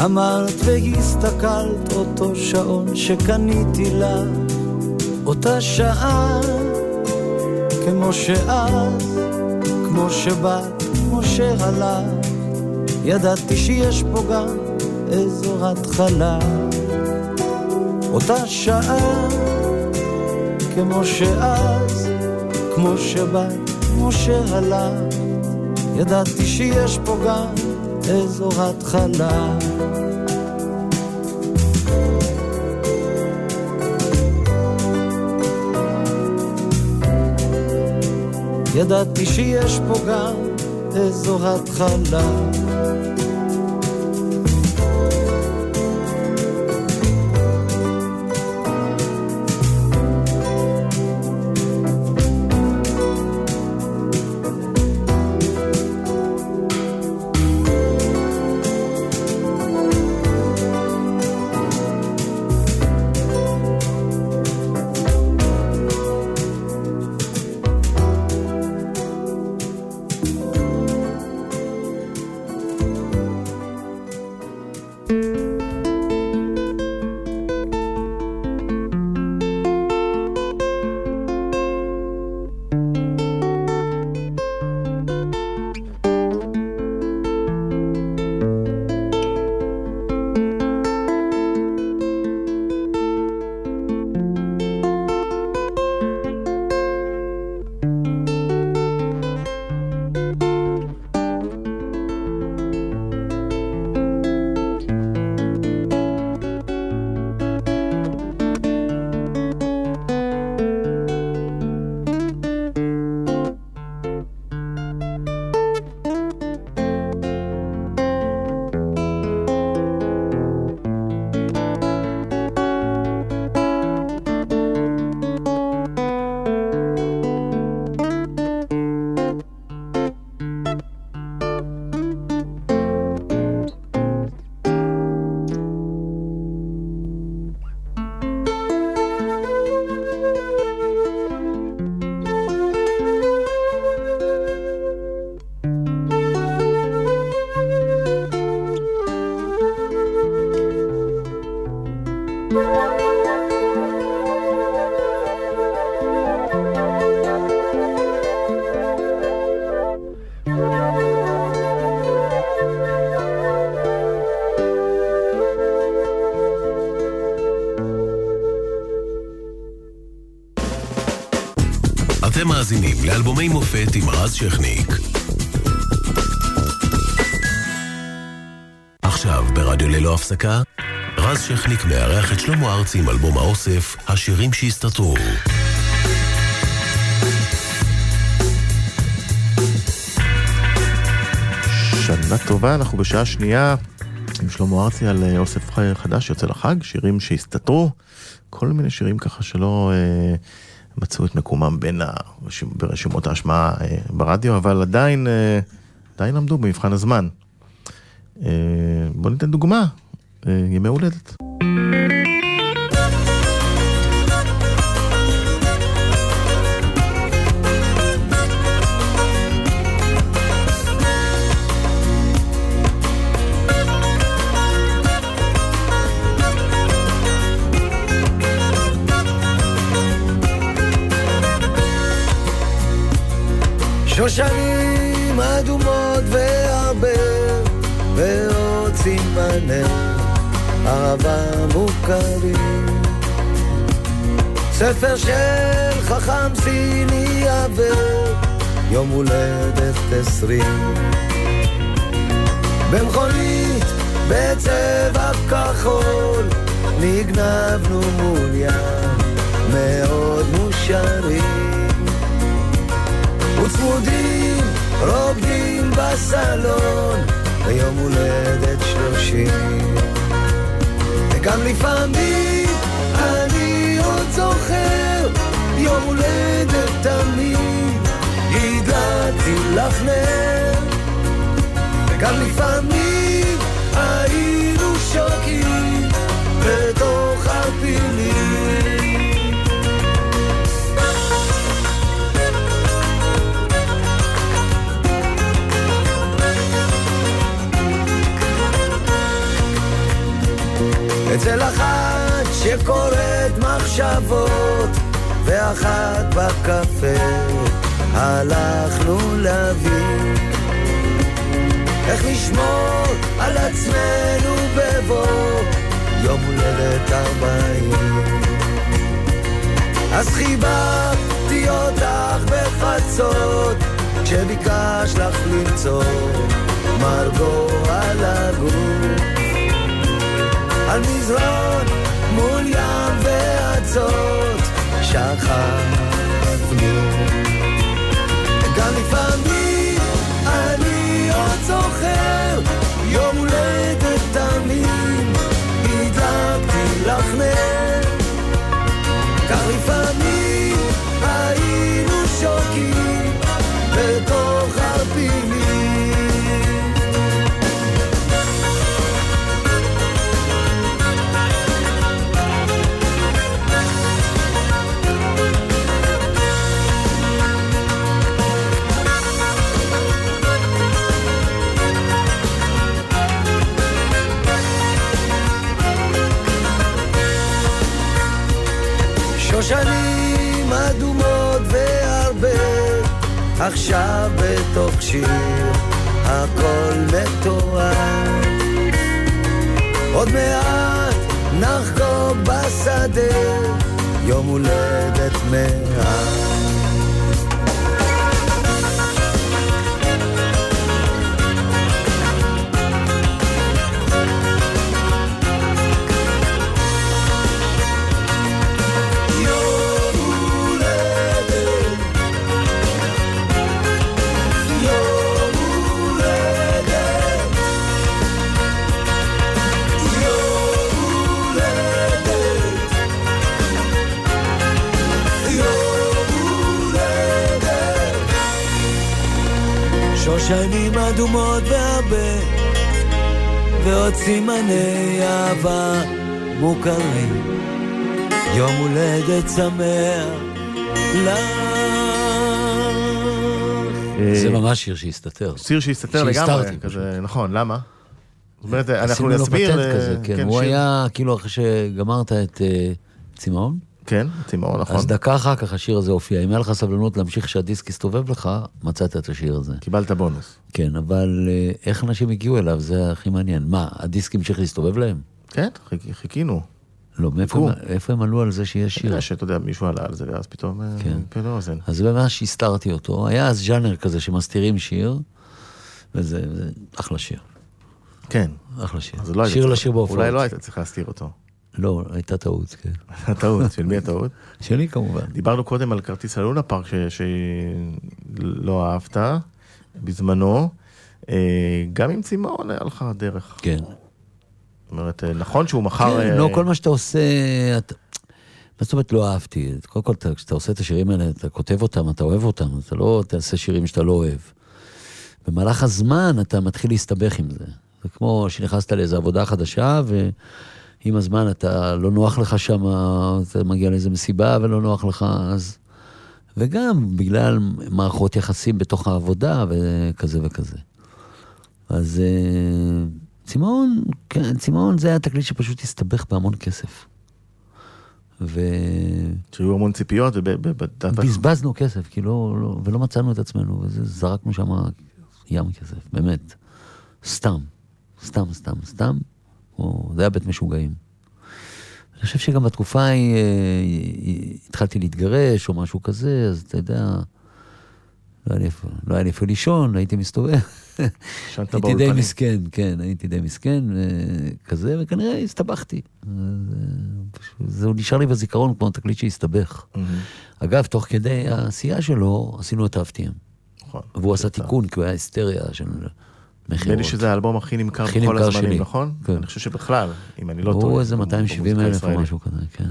[SPEAKER 3] אמרת והסתכלת אותו שעון שקניתי לה, אותה שעה, כמו שאז, כמו שבאת, כמו שהלך, ידעתי שיש פה גם איזו התחלה. אותה שעה, כמו שאז, כמו שבאת, כמו שהלך, ידעתי שיש פה גם איזו התחלה. ידעתי שיש פה גם איזו התחלה.
[SPEAKER 1] רז שכניק. עכשיו ברדיו ללא הפסקה, רז שכניק מארח את שלמה ארצי עם אלבום האוסף, השירים שהסתתרו.
[SPEAKER 2] שנה טובה, אנחנו בשעה שנייה עם שלמה ארצי על אה, אוסף חדש יוצא לחג, שירים שהסתתרו, כל מיני שירים ככה שלא אה, מצאו את מקומם בין הרשימ, ברשימות ההשמעה אה, ברדיו, אבל עדיין, אה, עדיין עמדו במבחן הזמן. אה, בואו ניתן דוגמה, ימי הולדת.
[SPEAKER 3] אהבה מוכרים. ספר של חכם סיני עבר יום הולדת עשרים. במכונית בצבע כחול נגנבנו מול ים מאוד מאושרים וצמודים רוקדים בסלון ביום הולדת שלושים וגם לפעמים אני עוד זוכר יום הולדת תמיד הדלקתי לך נר. וגם לפעמים היינו שוקים בתוך הפילים אצל אחת שקוראת מחשבות ואחת בקפה הלכנו להבין איך נשמור על עצמנו בבוא יום הולדת ארבעים. אז חיבקתי אותך בחצות כשביקש לך למצוא מרגוע על הגוף על מזרון מול ים ואצות שכבנו גם לפעמים אני עוד זוכר יום הולדת תמים הדלקתי לך נר. כך לפעמים היינו שוקים בתוך הפילים שושנים אדומות והרבה, עכשיו בתוך שיר הכל מתואר. עוד מעט נחגוג בשדה יום הולדת מאה. שנים אדומות והרבה, ועוד סימני אהבה מוכרים. יום הולדת שמח לך.
[SPEAKER 4] זה ממש שיר שהסתתר.
[SPEAKER 2] שיר שהסתתר לגמרי. כזה, נכון, למה? זאת אומרת, אנחנו
[SPEAKER 4] עשינו לו
[SPEAKER 2] נסביר...
[SPEAKER 4] פטנט
[SPEAKER 2] אה,
[SPEAKER 4] כזה, כן. הוא
[SPEAKER 2] שיר-
[SPEAKER 4] היה, כאילו, אחרי שגמרת את אה, צמאון,
[SPEAKER 2] כן, צמאון, נכון.
[SPEAKER 4] אז דקה אחר כך השיר הזה הופיע. אם היה לך סבלנות להמשיך שהדיסק יסתובב לך, מצאת את השיר הזה.
[SPEAKER 2] קיבלת בונוס.
[SPEAKER 4] כן, אבל אה, איך אנשים הגיעו אליו, זה הכי מעניין. מה, הדיסק המשיך להסתובב להם?
[SPEAKER 2] כן, חיכ- חיכינו.
[SPEAKER 4] לא, מאיפה. הם- איפה הם עלו על זה שיש שיר?
[SPEAKER 2] נראה שאתה יודע, מישהו עלה על זה, ואז פתאום... אה,
[SPEAKER 4] כן.
[SPEAKER 2] פה לאוזן.
[SPEAKER 4] אז ממש הסתרתי אותו. היה אז ז'אנר כזה שמסתירים שיר, וזה זה אחלה שיר.
[SPEAKER 2] כן.
[SPEAKER 4] אחלה שיר.
[SPEAKER 2] לא
[SPEAKER 4] שיר לשיר בהופעות.
[SPEAKER 2] אולי לא היית צריך להסתיר אותו.
[SPEAKER 4] לא, הייתה טעות, כן. (laughs)
[SPEAKER 2] הטעות, של מי הטעות?
[SPEAKER 4] שלי כמובן.
[SPEAKER 2] דיברנו קודם על כרטיס הלונה פארק שלא אהבת בזמנו. אה, גם עם צמאון היה לך דרך.
[SPEAKER 4] כן.
[SPEAKER 2] זאת אומרת, אה, נכון שהוא מכר...
[SPEAKER 4] כן,
[SPEAKER 2] אה,
[SPEAKER 4] לא, כל מה שאתה עושה. מה זאת אומרת לא אהבתי? קודם כל, אתה- כשאתה עושה את השירים האלה, אתה כותב אותם, אתה אוהב אותם, אתה לא תעשה שירים שאתה לא אוהב. במהלך הזמן אתה מתחיל להסתבך עם זה. זה כמו שנכנסת לאיזו עבודה חדשה, ועם הזמן אתה לא נוח לך שם, אתה מגיע לאיזו מסיבה ולא נוח לך, אז... וגם בגלל מערכות יחסים בתוך העבודה וכזה וכזה. אז אה, צמאון, כן, צמאון זה היה תקליט שפשוט הסתבך בהמון כסף.
[SPEAKER 2] שהיו המון ציפיות, ובדעת...
[SPEAKER 4] ובזבזנו כסף, כי לא, לא, ולא מצאנו את עצמנו, וזרקנו שם ים כסף, באמת. סתם, סתם, סתם, סתם. או, זה היה בית משוגעים. אני חושב שגם בתקופה ההיא אה, התחלתי להתגרש או משהו כזה, אז אתה יודע, לא היה לי איפה, לא היה לי איפה לישון, הייתי מסתובב. הייתי די. מסכן, כן, הייתי די מסכן, אה, כזה, וכנראה הסתבכתי. אה, זה נשאר לי בזיכרון כמו תקליט שהסתבך. אגב, תוך כדי העשייה שלו, עשינו את האבטיהם.
[SPEAKER 2] נכון.
[SPEAKER 4] והוא עשה תיקון, כי הוא היה היסטריה של
[SPEAKER 2] נדמה
[SPEAKER 4] מכירות.
[SPEAKER 2] לי שזה האלבום הכי נמכר
[SPEAKER 4] הכי
[SPEAKER 2] בכל
[SPEAKER 4] נמכר
[SPEAKER 2] הזמנים,
[SPEAKER 4] שלי.
[SPEAKER 2] נכון?
[SPEAKER 4] כן.
[SPEAKER 2] אני חושב שבכלל, אם אני לא טועה.
[SPEAKER 4] הוא איזה
[SPEAKER 2] במ-
[SPEAKER 4] 270
[SPEAKER 2] במוזיקה
[SPEAKER 4] אלף או. משהו כזה, כן.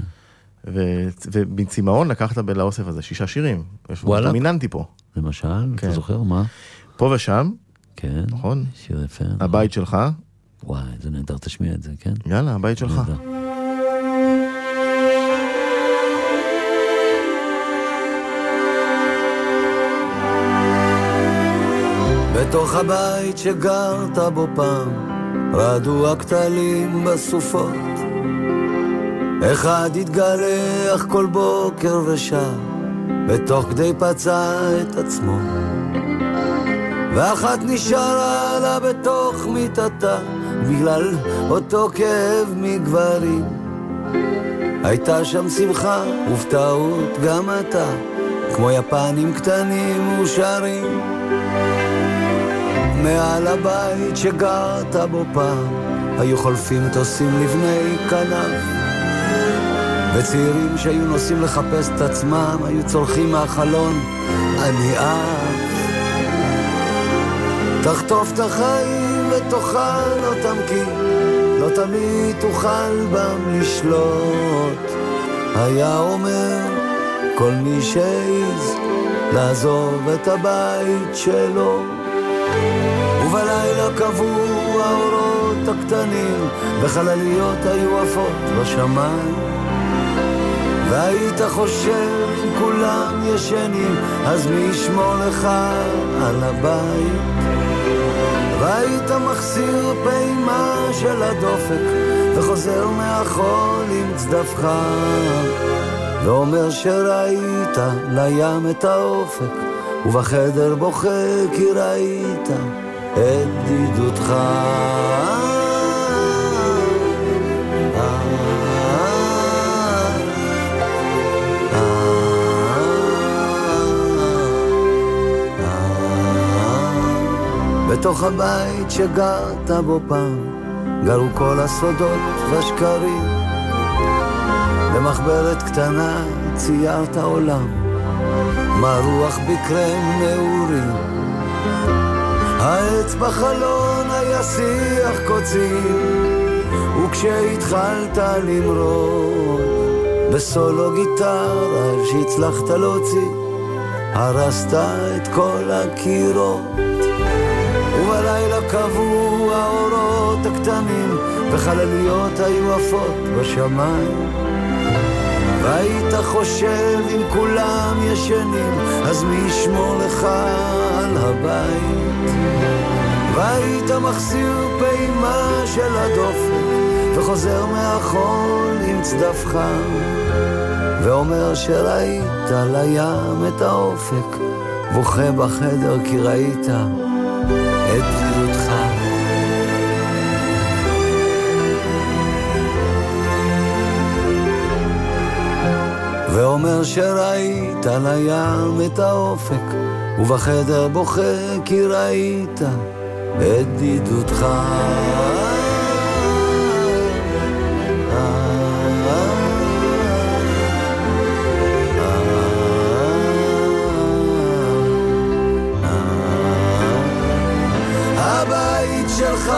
[SPEAKER 2] ו- ומצמאון לקחת לאוסף הזה שישה שירים. יש
[SPEAKER 4] וואלה.
[SPEAKER 2] דומיננטי פה.
[SPEAKER 4] למשל,
[SPEAKER 2] כן.
[SPEAKER 4] אתה זוכר מה?
[SPEAKER 2] פה ושם,
[SPEAKER 4] כן.
[SPEAKER 2] נכון?
[SPEAKER 4] שיר יפה.
[SPEAKER 2] הבית שלך,
[SPEAKER 4] וואי, זה נהדר, תשמיע את זה, כן?
[SPEAKER 2] יאללה, הבית שלך.
[SPEAKER 4] נהדר.
[SPEAKER 3] בתוך הבית שגרת בו פעם, רעדו הכתלים בסופות. אחד התגלח כל בוקר ושר, ותוך כדי פצע את עצמו. ואחת נשארה לה בתוך מיטתה, בגלל אותו כאב מגברים. הייתה שם שמחה, ובטעות גם אתה, כמו יפנים קטנים ושרים. מעל הבית שגרת בו פעם, היו חולפים מטוסים לבני כנף. וצעירים שהיו נוסעים לחפש את עצמם, היו צורכים מהחלון, אני עף. תחטוף את החיים ותאכל אותם כי לא תמיד תוכל בם לשלוט. היה אומר כל מי שהעז לעזוב את הבית שלו. קבעו האורות הקטנים, וחלליות היו עפות בשמיים. והיית חושב אם כולם ישנים, אז מי ישמור לך על הבית? והיית מחסיר פעימה של הדופק, וחוזר מהחול עם חם. ואומר שראית לים את האופק, ובחדר בוכה כי ראית את בדידותך. בתוך הבית שגרת בו פעם, גרו כל הסודות והשקרים. במחברת קטנה ציירת עולם, מה רוח בקרם נעורים. העץ בחלון היה שיח קוצים, וכשהתחלת למרוד, בסולו גיטרה שהצלחת להוציא, הרסת את כל הקירות. ובלילה קבעו האורות הקטנים, וחלליות היו עפות בשמיים. והיית חושב אם כולם ישנים, אז מי ישמור לך על הבית? והיית מחסיר פעימה של הדופק, וחוזר מהחול עם חם, ואומר שראית לים את האופק, בוכה בחדר כי ראית את בדידותך. ואומר שראית על הים את האופק, ובחדר בוכה כי ראית את בדידותך. הבית שלך,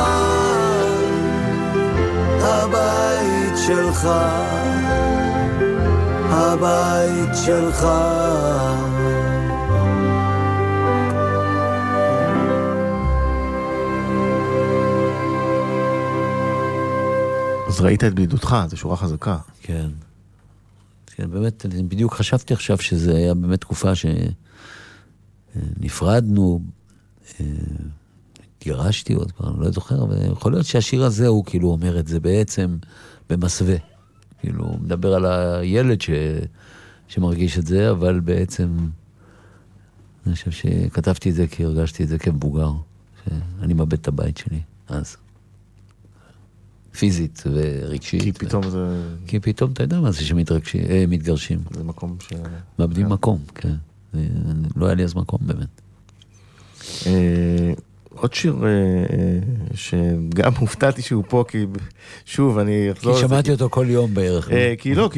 [SPEAKER 3] הבית שלך, הבית שלך.
[SPEAKER 2] אז ראית את בדידותך, זו שורה חזקה.
[SPEAKER 4] כן. כן, באמת, אני בדיוק חשבתי עכשיו שזה היה באמת תקופה שנפרדנו, התגרשתי עוד פעם, לא זוכר, אבל יכול להיות שהשיר הזה הוא כאילו אומר את זה בעצם במסווה. כאילו, הוא מדבר על הילד ש... שמרגיש את זה, אבל בעצם, אני חושב שכתבתי את זה כי הרגשתי את זה כמבוגר, שאני מאבד את הבית שלי אז. פיזית ורגשית.
[SPEAKER 2] כי פתאום זה...
[SPEAKER 4] כי פתאום אתה יודע מה זה שמתגרשים.
[SPEAKER 2] זה מקום ש...
[SPEAKER 4] מאבדים מקום, כן. לא היה לי אז מקום באמת.
[SPEAKER 2] אה, עוד שיר אה, אה, שגם (laughs) הופתעתי שהוא פה, כי שוב, אני אחזור...
[SPEAKER 4] כי שמעתי אותו כל יום בערך.
[SPEAKER 2] כי לא,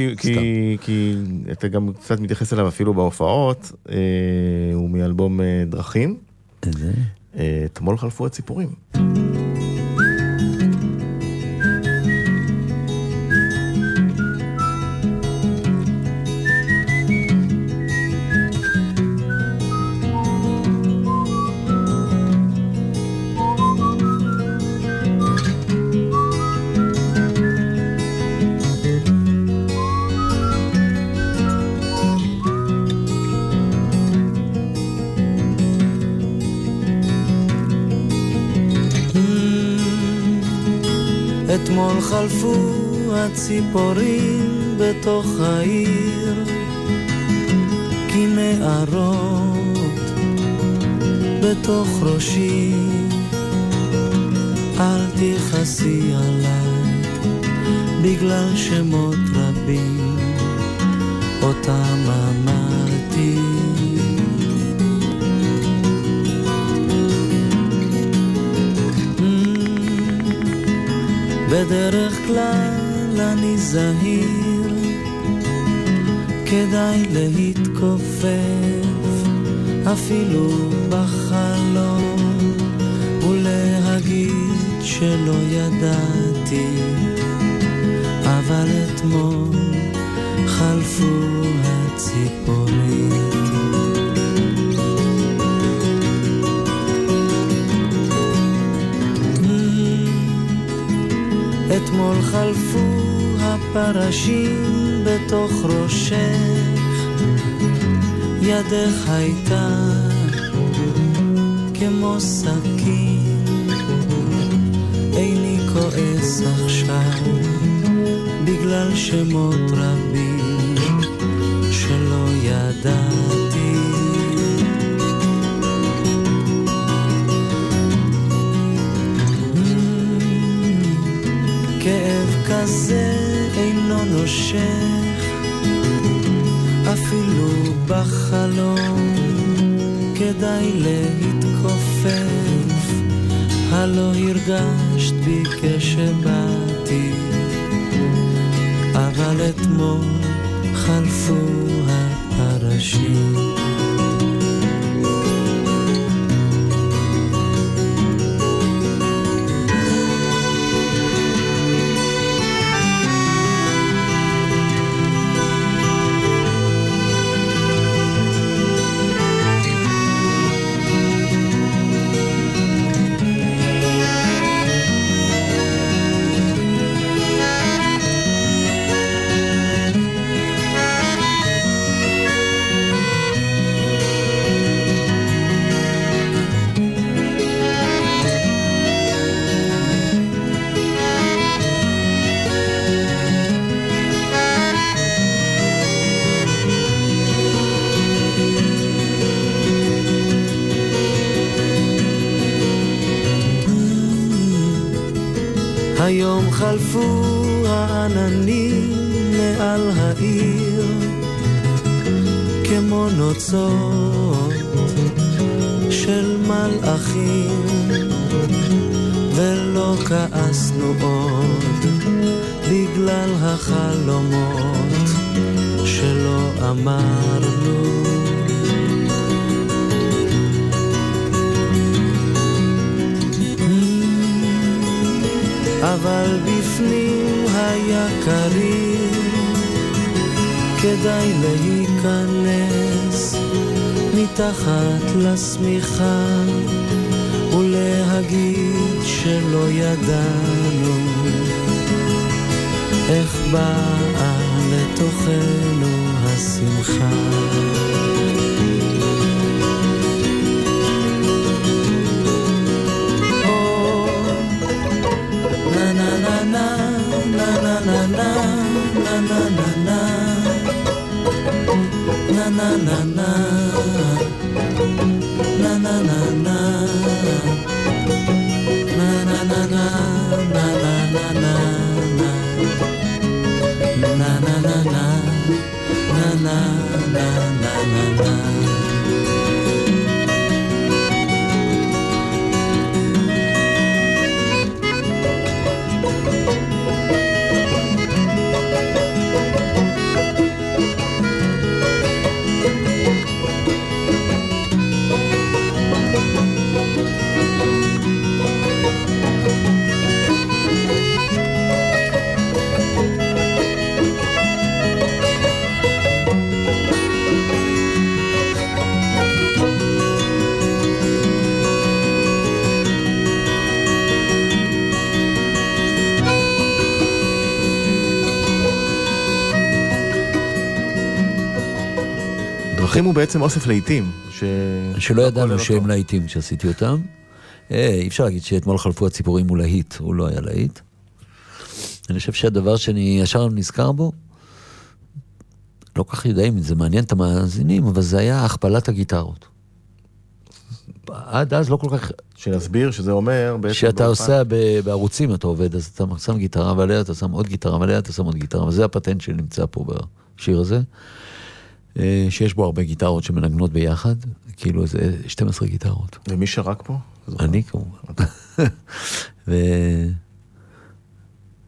[SPEAKER 2] כי אתה גם קצת מתייחס אליו אפילו בהופעות, הוא מאלבום דרכים.
[SPEAKER 4] איזה?
[SPEAKER 2] אתמול חלפו הציפורים.
[SPEAKER 3] אתמול חלפו הציפורים בתוך העיר כנערות בתוך ראשי. אל תכעסי עליי בגלל שמות רבים אותם אמרתי בדרך כלל אני זהיר, כדאי להתכופף אפילו בחלום, ולהגיד שלא ידעתי, אבל אתמול חלפו הציפורים. אתמול חלפו הפרשים בתוך ראשך, ידך הייתה כמו סכין, איני כועס עכשיו בגלל שמות רבים ידעתי. נושך, אפילו בחלום כדאי להתכופף, הלא הרגשת בי כשבאתי, אבל אתמול חלפו הפרשים. אמרנו. אבל בפנים היה קריר, כדאי להיכנס מתחת לשמיכה ולהגיד שלא ידענו איך באה לתוכנו השמחה.
[SPEAKER 2] なななななな דרכים הוא בעצם אוסף להיטים. ש...
[SPEAKER 4] שלא ידענו
[SPEAKER 2] כולל
[SPEAKER 4] שהם. להיטים כשעשיתי אותם. אה, אי אפשר להגיד שאתמול חלפו הציפורים הוא להיט, הוא לא היה להיט. אני חושב שהדבר שאני ישר נזכר בו, לא כל כך יודע אם זה מעניין את המאזינים, אבל זה היה הכפלת הגיטרות. עד אז לא כל כך,
[SPEAKER 2] שנסביר שזה אומר בעצם...
[SPEAKER 4] כשאתה
[SPEAKER 2] באולפן-
[SPEAKER 4] עושה ב- בערוצים, אתה עובד, אז אתה שם גיטרה, ועליה אתה שם עוד גיטרה, ועליה אתה שם עוד גיטרה, וזה הפטנט שנמצא פה בשיר הזה, שיש בו הרבה גיטרות שמנגנות ביחד, כאילו איזה 12 גיטרות.
[SPEAKER 2] ומי שרק פה?
[SPEAKER 4] אני כמובן.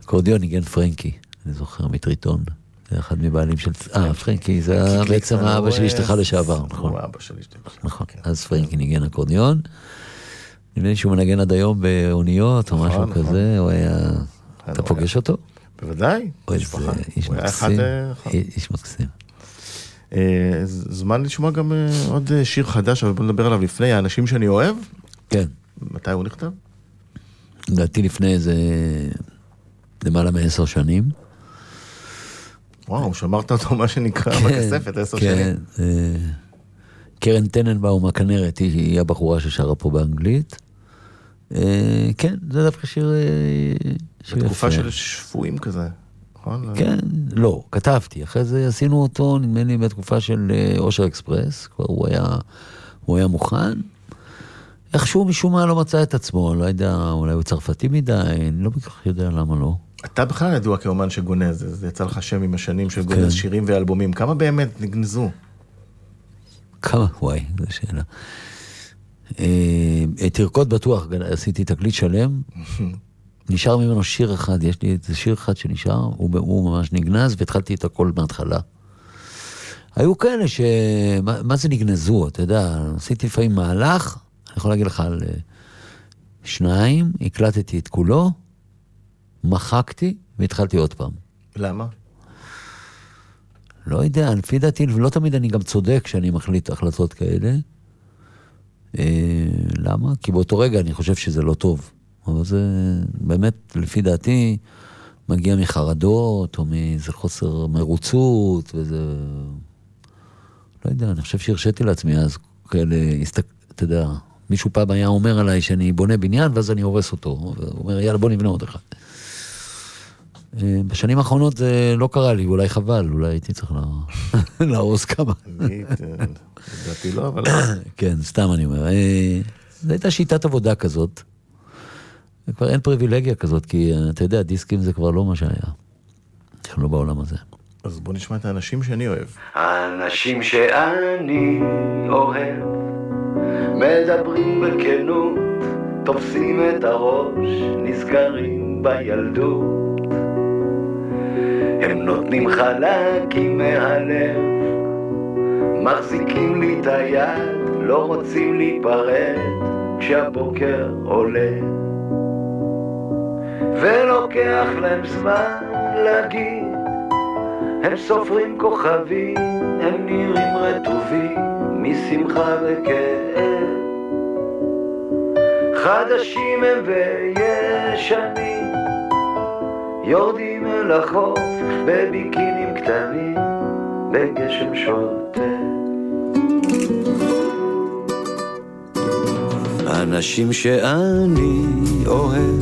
[SPEAKER 4] ואקורדיון ניגן פרנקי, אני זוכר, מטריטון. זה אחד מבעלים של... אה, פרנקי, זה בעצם האבא של אשתך
[SPEAKER 2] אה,
[SPEAKER 4] לשעבר, נכון.
[SPEAKER 2] הוא אבא של אשתי.
[SPEAKER 4] נכון,
[SPEAKER 2] כן.
[SPEAKER 4] אז פרנקי ניגן אקורדיון. נדמה לי שהוא מנגן עד היום באוניות או
[SPEAKER 2] נכון,
[SPEAKER 4] משהו
[SPEAKER 2] נכון.
[SPEAKER 4] כזה, הוא היה... אתה
[SPEAKER 2] נורא.
[SPEAKER 4] פוגש אותו?
[SPEAKER 2] בוודאי, משפחה.
[SPEAKER 4] איש מקסים.
[SPEAKER 2] אה.
[SPEAKER 4] איש מקסים.
[SPEAKER 2] אה, זמן לשמוע גם אה, עוד אה, שיר חדש, אבל בוא נדבר עליו לפני, האנשים שאני אוהב,
[SPEAKER 4] כן,
[SPEAKER 2] מתי הוא נכתב?
[SPEAKER 4] לדעתי לפני איזה למעלה מעשר שנים.
[SPEAKER 2] וואו, שמרת אותו מה שנקרא
[SPEAKER 4] כן,
[SPEAKER 2] בכספת עשר
[SPEAKER 4] כן,
[SPEAKER 2] שנים.
[SPEAKER 4] קרן טננבאום הכנרת היא, הבחורה ששרה פה באנגלית. כן, זה דווקא שיר...
[SPEAKER 2] בתקופה. של שפויים כזה. נכון?
[SPEAKER 4] כן, לא, כתבתי. אחרי זה עשינו אותו, נדמה לי, בתקופה של אה, אושר אקספרס, כבר הוא היה, הוא היה מוכן. איכשהו משום מה לא מצא את עצמו, לא יודע, אולי הוא צרפתי מדי, אני לא כל כך יודע למה לא.
[SPEAKER 2] אתה בכלל ידוע כאומן שגונז, זה יצא לך שם עם השנים של
[SPEAKER 4] כן.
[SPEAKER 2] גונז שירים ואלבומים. כמה באמת נגנזו?
[SPEAKER 4] כמה, וואי, זו שאלה. אה, תרקוד בטוח, עשיתי תקליט שלם, (laughs) נשאר ממנו שיר אחד, יש לי איזה שיר אחד שנשאר, הוא, הוא ממש נגנז, והתחלתי את הכל מההתחלה. היו כאלה ש... מה, מה זה נגנזו, אתה יודע, עשיתי לפעמים מהלך, אני יכול להגיד לך על אה, שניים, הקלטתי את כולו, מחקתי והתחלתי עוד פעם.
[SPEAKER 2] למה?
[SPEAKER 4] לא יודע, לפי דעתי, לא תמיד אני גם צודק כשאני מחליט החלטות כאלה. אה, למה? כי באותו רגע אני חושב שזה לא טוב. אבל זה באמת, לפי דעתי, מגיע מחרדות, או מאיזה חוסר מרוצות, וזה... לא יודע, אני חושב שהרשיתי לעצמי אז כאלה, הסתק... אתה יודע, מישהו פעם היה אומר עליי שאני בונה בניין, ואז אני הורס אותו. הוא אומר, יאללה, בוא נבנה עוד אחד. אה, בשנים האחרונות זה לא קרה לי, אולי חבל, אולי הייתי צריך לה- (laughs) להרוס כמה.
[SPEAKER 2] לדעתי לא, אבל... (coughs)
[SPEAKER 4] כן, סתם אני אומר. אה, זו הייתה שיטת עבודה כזאת. וכבר אין פריבילגיה כזאת, כי אה, אתה יודע, דיסקים זה כבר לא מה שהיה. אנחנו לא בעולם הזה.
[SPEAKER 2] אז בוא נשמע את האנשים שאני אוהב.
[SPEAKER 3] האנשים שאני אוהב מדברים בכנות, תופסים את הראש, נזכרים בילדות. הם נותנים חלקים מהלב, מחזיקים לי את היד, לא רוצים להיפרד כשהבוקר עולה. ולוקח להם זמן להגיד הם סופרים כוכבים, הם נראים רטובים משמחה וכאב. חדשים הם וישנים, יורדים אל החוף בביקינים קטנים, בגשם שוטף. אנשים שאני אוהב,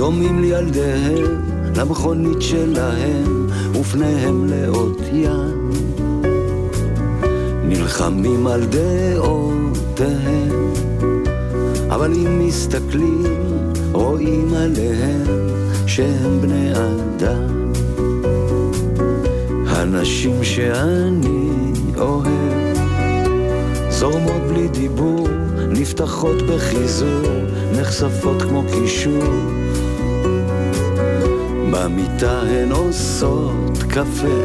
[SPEAKER 3] דומים לילדיהם, למכונית שלהם, ופניהם לאות ים. נלחמים על דעותיהם, אבל אם מסתכלים, רואים עליהם שהם בני אדם. הנשים שאני אוהב, זורמות בלי דיבור, נפתחות בחיזור, נחשפות כמו קישור. במיטה הן עושות קפה,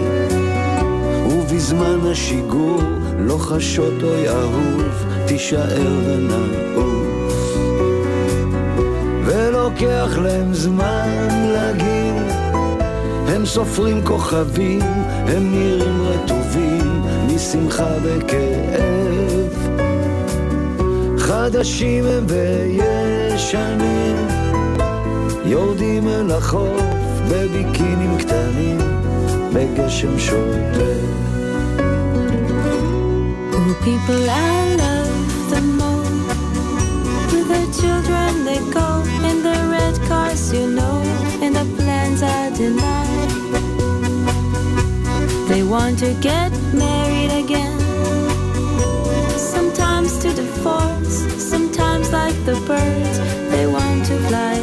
[SPEAKER 3] ובזמן השיגור לוחשות אוי אהוב, תישאר ונעוף. ולוקח להם זמן להגיד, הם סופרים כוכבים, הם נראים רטובים, משמחה וכאב. חדשים הם וישנים, יורדים אל החוף בביקינים קטנים, בגשם שוטף.
[SPEAKER 6] Who people I love the most. With their children they go in the red cars, you know, and the plans are denied. They want to get married again. Sometimes to the forest, sometimes like the birds, they want to fly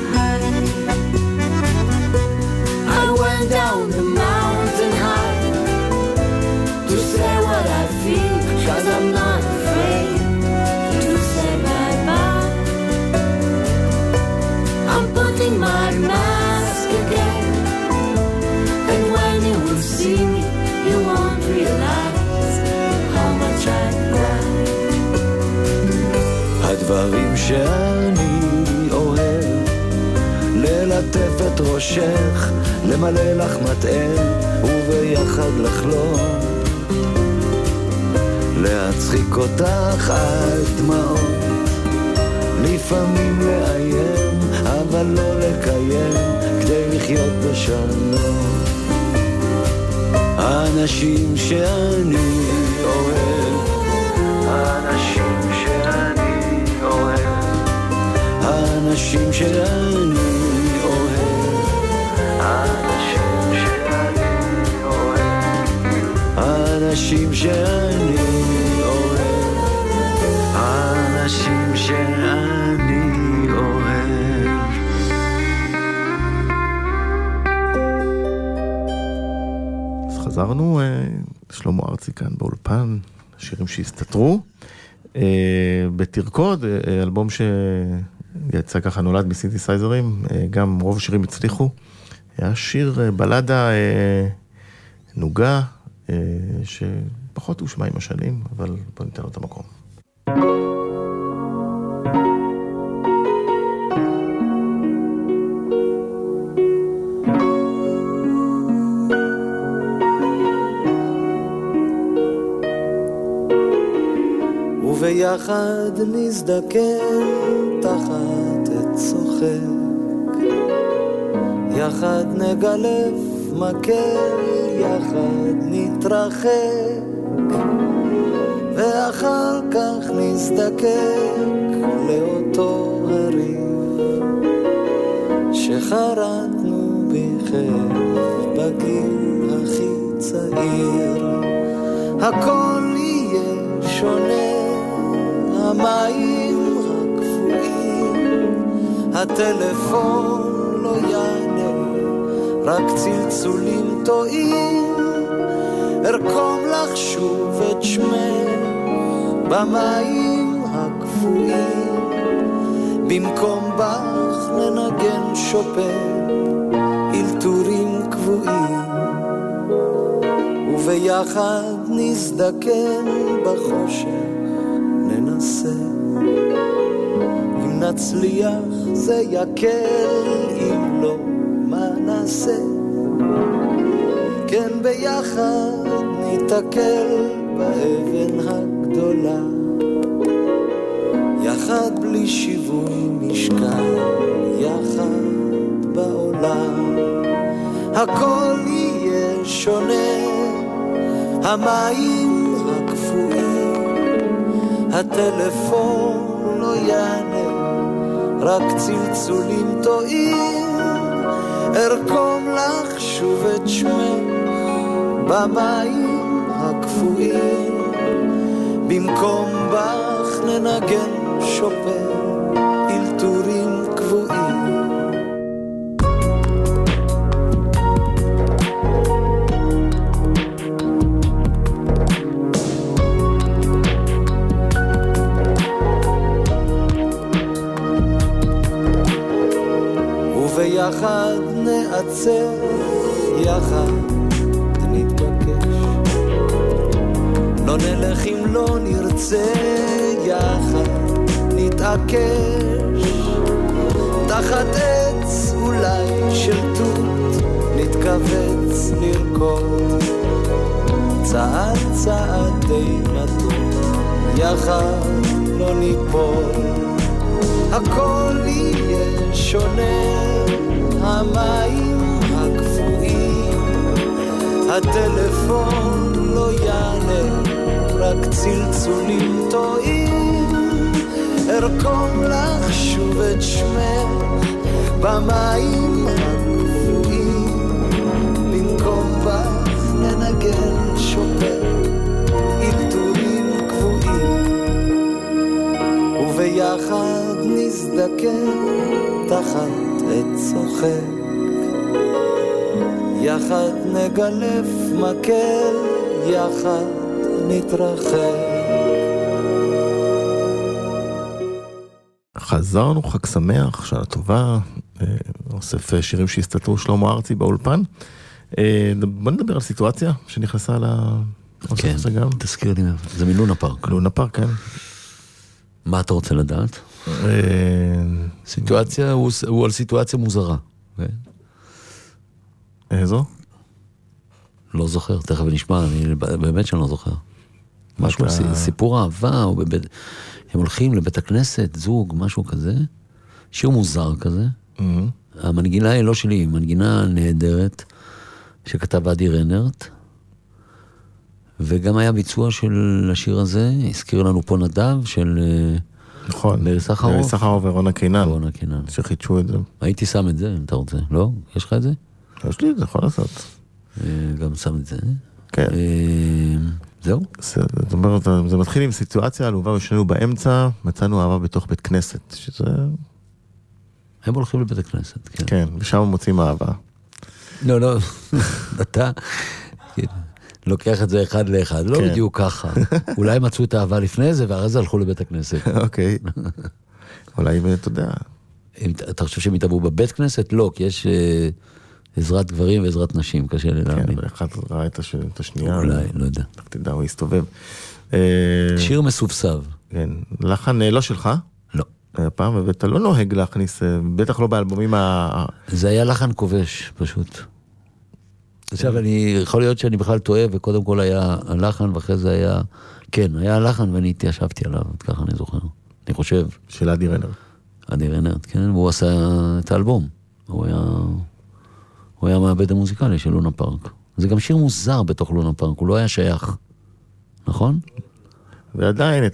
[SPEAKER 3] לפעמים לאיים, אבל לא לקיים, כדי לחיות בשלום. האנשים שאני אוהב, האנשים שאני אוהב, האנשים שאני אוהב, האנשים
[SPEAKER 7] שאני אוהב, האנשים שאני אוהב,
[SPEAKER 2] האנשים שאני חזרנו, אה, שלמה ארצי כאן באולפן, שירים שהסתתרו. אה, בתרקוד, אה, אלבום שיצא ככה נולד מסינתסייזרים, אה, גם רוב השירים הצליחו. היה שיר בלדה נוגה, שפחות הושמע עם השנים, אבל בוא ניתן לו את המקום.
[SPEAKER 3] וביחד נזדקן תחת עץ צוחק. יחד נגלף מקל, יחד נתרחק, ואחר כך נזדקק לאותו הריב שחרטנו בכיף בגיל הכי צעיר. הכל יהיה שונה, המים רק קפואים, הטלפון לא יענה, רק צלצולים טועים. ארקום לך שוב את שמך במים הקפואים, במקום בך ננגן שופן, אלתורים קבועים. וביחד נזדקן בחושך, נצליח זה יקל, אם לא, מה נעשה? כן ביחד ניתקל באבן הגדולה. יחד בלי שיווי משקל, יחד בעולם. הכל יהיה שונה, המים הקפואים, הטלפון לא יענה, רק צלצולים טועים. ארקום לך שוב את שמך במים הקפואים, במקום בך ננגן שופן, וביחד נעצר, יחד נתבקש. לא נלך אם לא נרצה, יחד נתעקש. תחת עץ אולי של תות, נתכווץ לרקוד. צעד צעד די מתון, יחד לא ניפול. הכל יהיה שונה, המים הקפואים, הטלפון לא יענה, רק צלצולים טועים. ארקום לך שוב את שמך במים הקפואים, במקום בך ננגן שופר, אלתורים קבועים. וביחד נזדקן תחת עץ צוחק. יחד נגלף מקל, יחד נתרחק.
[SPEAKER 2] חזרנו, חג שמח, שנה טובה, אה, אוסף אה, שירים שהסתתרו שלמה ארצי באולפן. אה, בוא נדבר על סיטואציה שנכנסה לאוסף
[SPEAKER 4] כן,
[SPEAKER 2] הזה גם.
[SPEAKER 4] תזכיר לי. זה מלונה פארק.
[SPEAKER 2] לונה פארק, כן.
[SPEAKER 4] מה אתה רוצה לדעת? סיטואציה, הוא על סיטואציה מוזרה. כן?
[SPEAKER 2] איזו?
[SPEAKER 4] לא זוכר, תכף נשמע, אני באמת שאני לא זוכר. משהו, סיפור אהבה, הם הולכים לבית הכנסת, זוג, משהו כזה. שיר מוזר כזה. המנגינה היא לא שלי, היא מנגינה נהדרת, שכתב אדי רנרט. וגם היה ביצוע של השיר הזה, הזכיר לנו פה נדב, של אה,
[SPEAKER 2] נכון.
[SPEAKER 4] מאיר סחרוף.
[SPEAKER 2] מאיר סחרוף ורונה קינן,
[SPEAKER 4] רונה קינן.
[SPEAKER 2] שחידשו את זה.
[SPEAKER 4] הייתי שם את זה, אם אתה רוצה. לא? יש לך את זה?
[SPEAKER 2] יש לי את זה, יכול לעשות.
[SPEAKER 4] אה, גם שם את זה.
[SPEAKER 2] כן.
[SPEAKER 4] אה, זהו?
[SPEAKER 2] זה- זאת אומרת, זה מתחיל עם סיטואציה עלובה ושנינו באמצע, מצאנו אהבה בתוך בית כנסת, שזה,
[SPEAKER 4] הם הולכים לבית הכנסת, כן.
[SPEAKER 2] כן, ושם מוצאים אהבה.
[SPEAKER 4] לא, לא, (laughs) אתה כן, לוקח את זה אחד לאחד, לא
[SPEAKER 2] כן.
[SPEAKER 4] בדיוק ככה. (laughs) אולי מצאו את האהבה לפני זה, ואחרי זה הלכו לבית הכנסת.
[SPEAKER 2] אוקיי. אולי, אתה יודע,
[SPEAKER 4] אם אתה- אתה חושב שהם התאהבו בבית כנסת? לא, כי יש אה, עזרת גברים ועזרת נשים, קשה לי
[SPEAKER 2] כן,
[SPEAKER 4] להאמין.
[SPEAKER 2] אחד ראה את הש- את השנייה,
[SPEAKER 4] אולי, לא יודע.
[SPEAKER 2] לך תדע, הוא הסתובב. אה,
[SPEAKER 4] שיר מסובסב.
[SPEAKER 2] כן, לחן אה, לא שלך,
[SPEAKER 4] לא.
[SPEAKER 2] הפעם, ואתה לא נוהג להכניס, בטח לא באלבומים ה...
[SPEAKER 4] זה היה לחן כובש, פשוט. עכשיו, אני, יכול להיות שאני בכלל טועה, וקודם כל היה הלחן, ואחרי זה היה... כן, היה הלחן ואני התיישבתי עליו, ככה אני זוכר. אני חושב,
[SPEAKER 2] של אדי רנר.
[SPEAKER 4] אדי רנרט, כן, והוא עשה את האלבום. הוא היה... הוא היה המעבד המוזיקלי של לונה פארק. זה גם שיר מוזר בתוך לונה פארק, הוא לא היה שייך. נכון?
[SPEAKER 2] ועדיין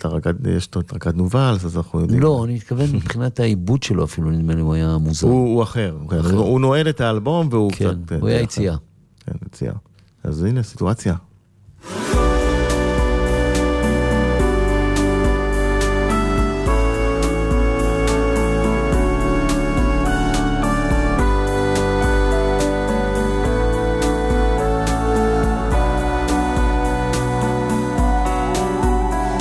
[SPEAKER 2] יש את רקד נובלס, אז אנחנו יודעים.
[SPEAKER 4] לא, אני מתכוון מבחינת העיבוד שלו אפילו, נדמה לי, הוא היה מוזר.
[SPEAKER 2] הוא, הוא אחר, כן, הוא, הוא נועל את האלבום והוא
[SPEAKER 4] כן,
[SPEAKER 2] קצת...
[SPEAKER 4] הוא היה
[SPEAKER 2] אה,
[SPEAKER 4] יציאה.
[SPEAKER 2] כן, יציאה. אז הנה, סיטואציה.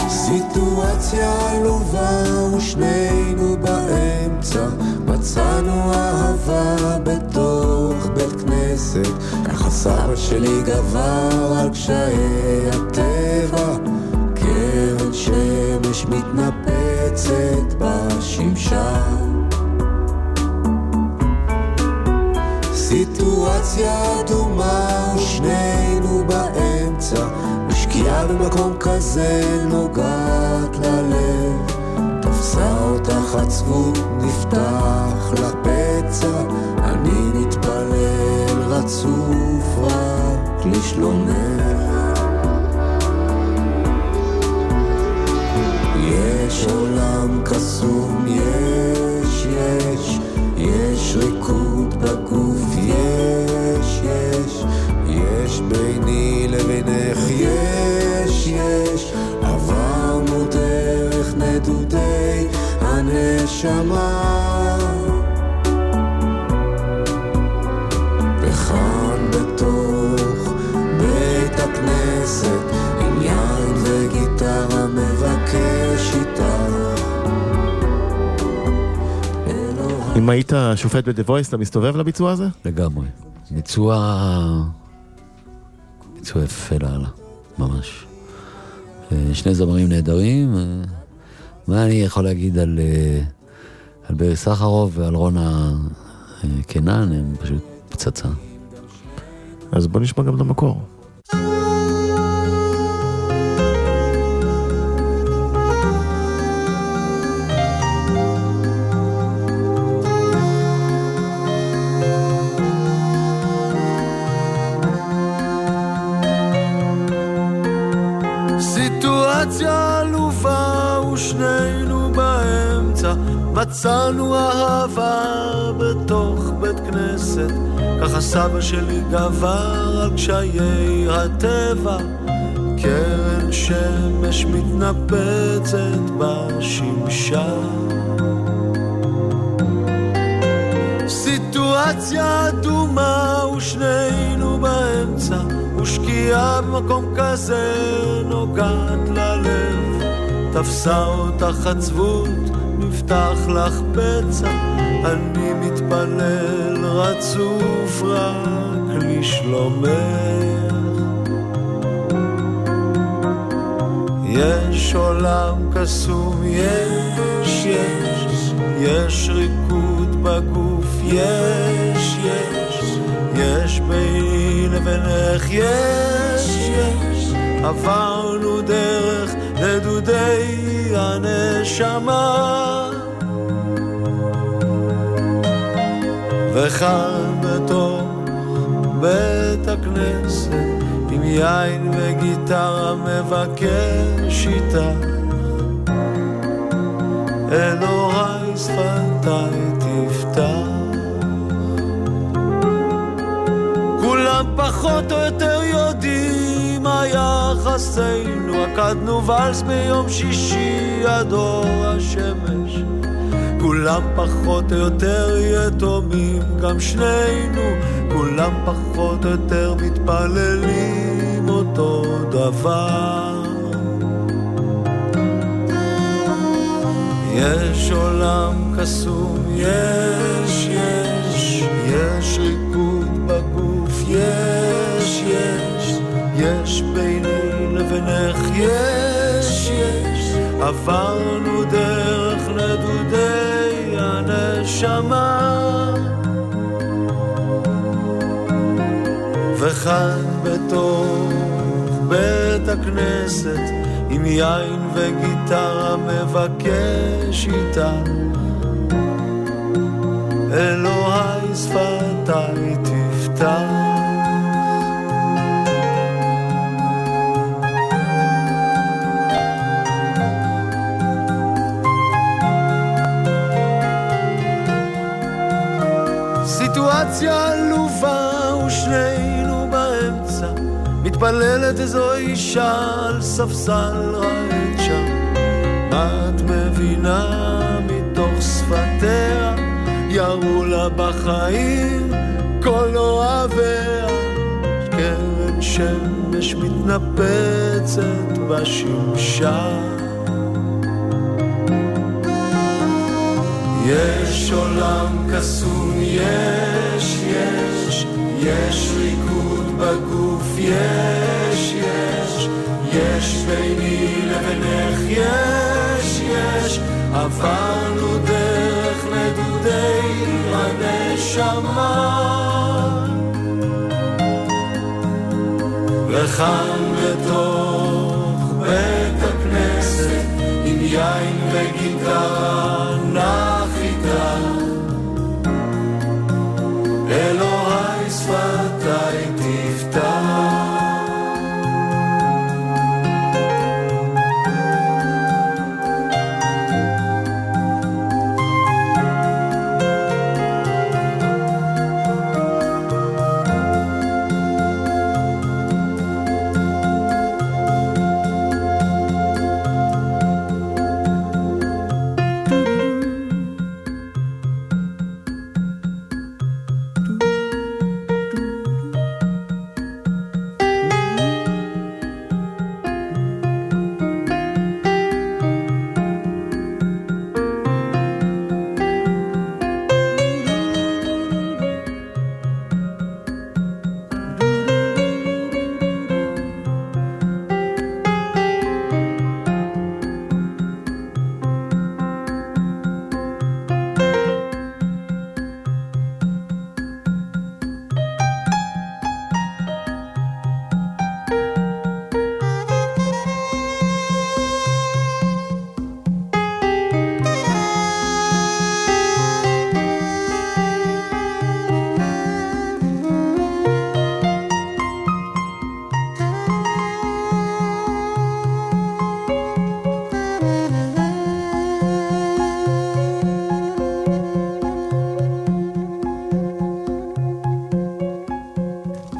[SPEAKER 5] סיטואציה עלובה ושנינו באמצע מצאנו אהבה בתוך בית כנסת ככה סבא שלי גבר על קשיי הטבע. קרן שמש מתנפצת בשמשה סיטואציה אדומה ושנינו באמצע. ושקיעה במקום כזה נוגעת ללב. תפסה אותך עצבות, נפתח לך פצע אני רצוף רק לשלומך יש עולם קסום, יש, יש, יש ריקוד בגוף, יש, יש, יש ביני לבינך, יש, יש, עברנו דרך נדודי הנשמה.
[SPEAKER 2] אם היית שופט ב-The Voice, אתה מסתובב לביצוע הזה?
[SPEAKER 4] לגמרי. ביצוע... ביצוע יפה לאללה, ממש. אה, שני זמרים נהדרים. אה, מה אני יכול להגיד על, אה, על ברי סחרוף ועל רונה קנן, הם פשוט פצצה.
[SPEAKER 2] אז בוא נשמע גם את המקור.
[SPEAKER 5] סבא שלי גבר על קשיי הטבע. קרן שמש מתנפצת בשמשה סיטואציה אדומה ושנינו באמצע ושקיעה במקום כזה נוגעת ללב. תפסה אותך עצבות, נפתח לך פצע אני מתפלל רצוף רק לשלומך יש עולם קסום, יש, יש, יש ריקוד בגוף, יש, יש, יש ביני לבינך, יש, יש, עברנו דרך נדודי הנשמה. וכאן בתוך בית הכנסת עם יין וגיטרה מבקש איתך אלוהי שפתיי תפתח כולם
[SPEAKER 3] פחות או יותר יודעים מה יחסינו. רקדנו ואלס ביום שישי עד אור השמש. כולם פחות או יותר יתומים, גם שנינו, כולם פחות או יותר מתפללים אותו דבר. יש עולם קסום, יש, יש, יש ריקוד בגוף, יש, יש, יש ביני לבינך, יש, יש, עברנו דרך נדודי הנשמה. וכאן בתוך בית הכנסת עם יין וגיטרה מבקש איתה אלוהי שפתיי תפתח סיטואציה עלובה ושנינו באמצע. מתפללת איזו אישה על ספסל רעד שם את מבינה מתוך שפתיה ירו לה בחיים כל אוהביה. קרן שמש מתנפצת בשמשה יש עולם קסום, יש, יש, יש ריקוד בגוף, יש, יש, יש ביני לבינך, יש, יש, עברנו דרך נדודי הנשמה. וכאן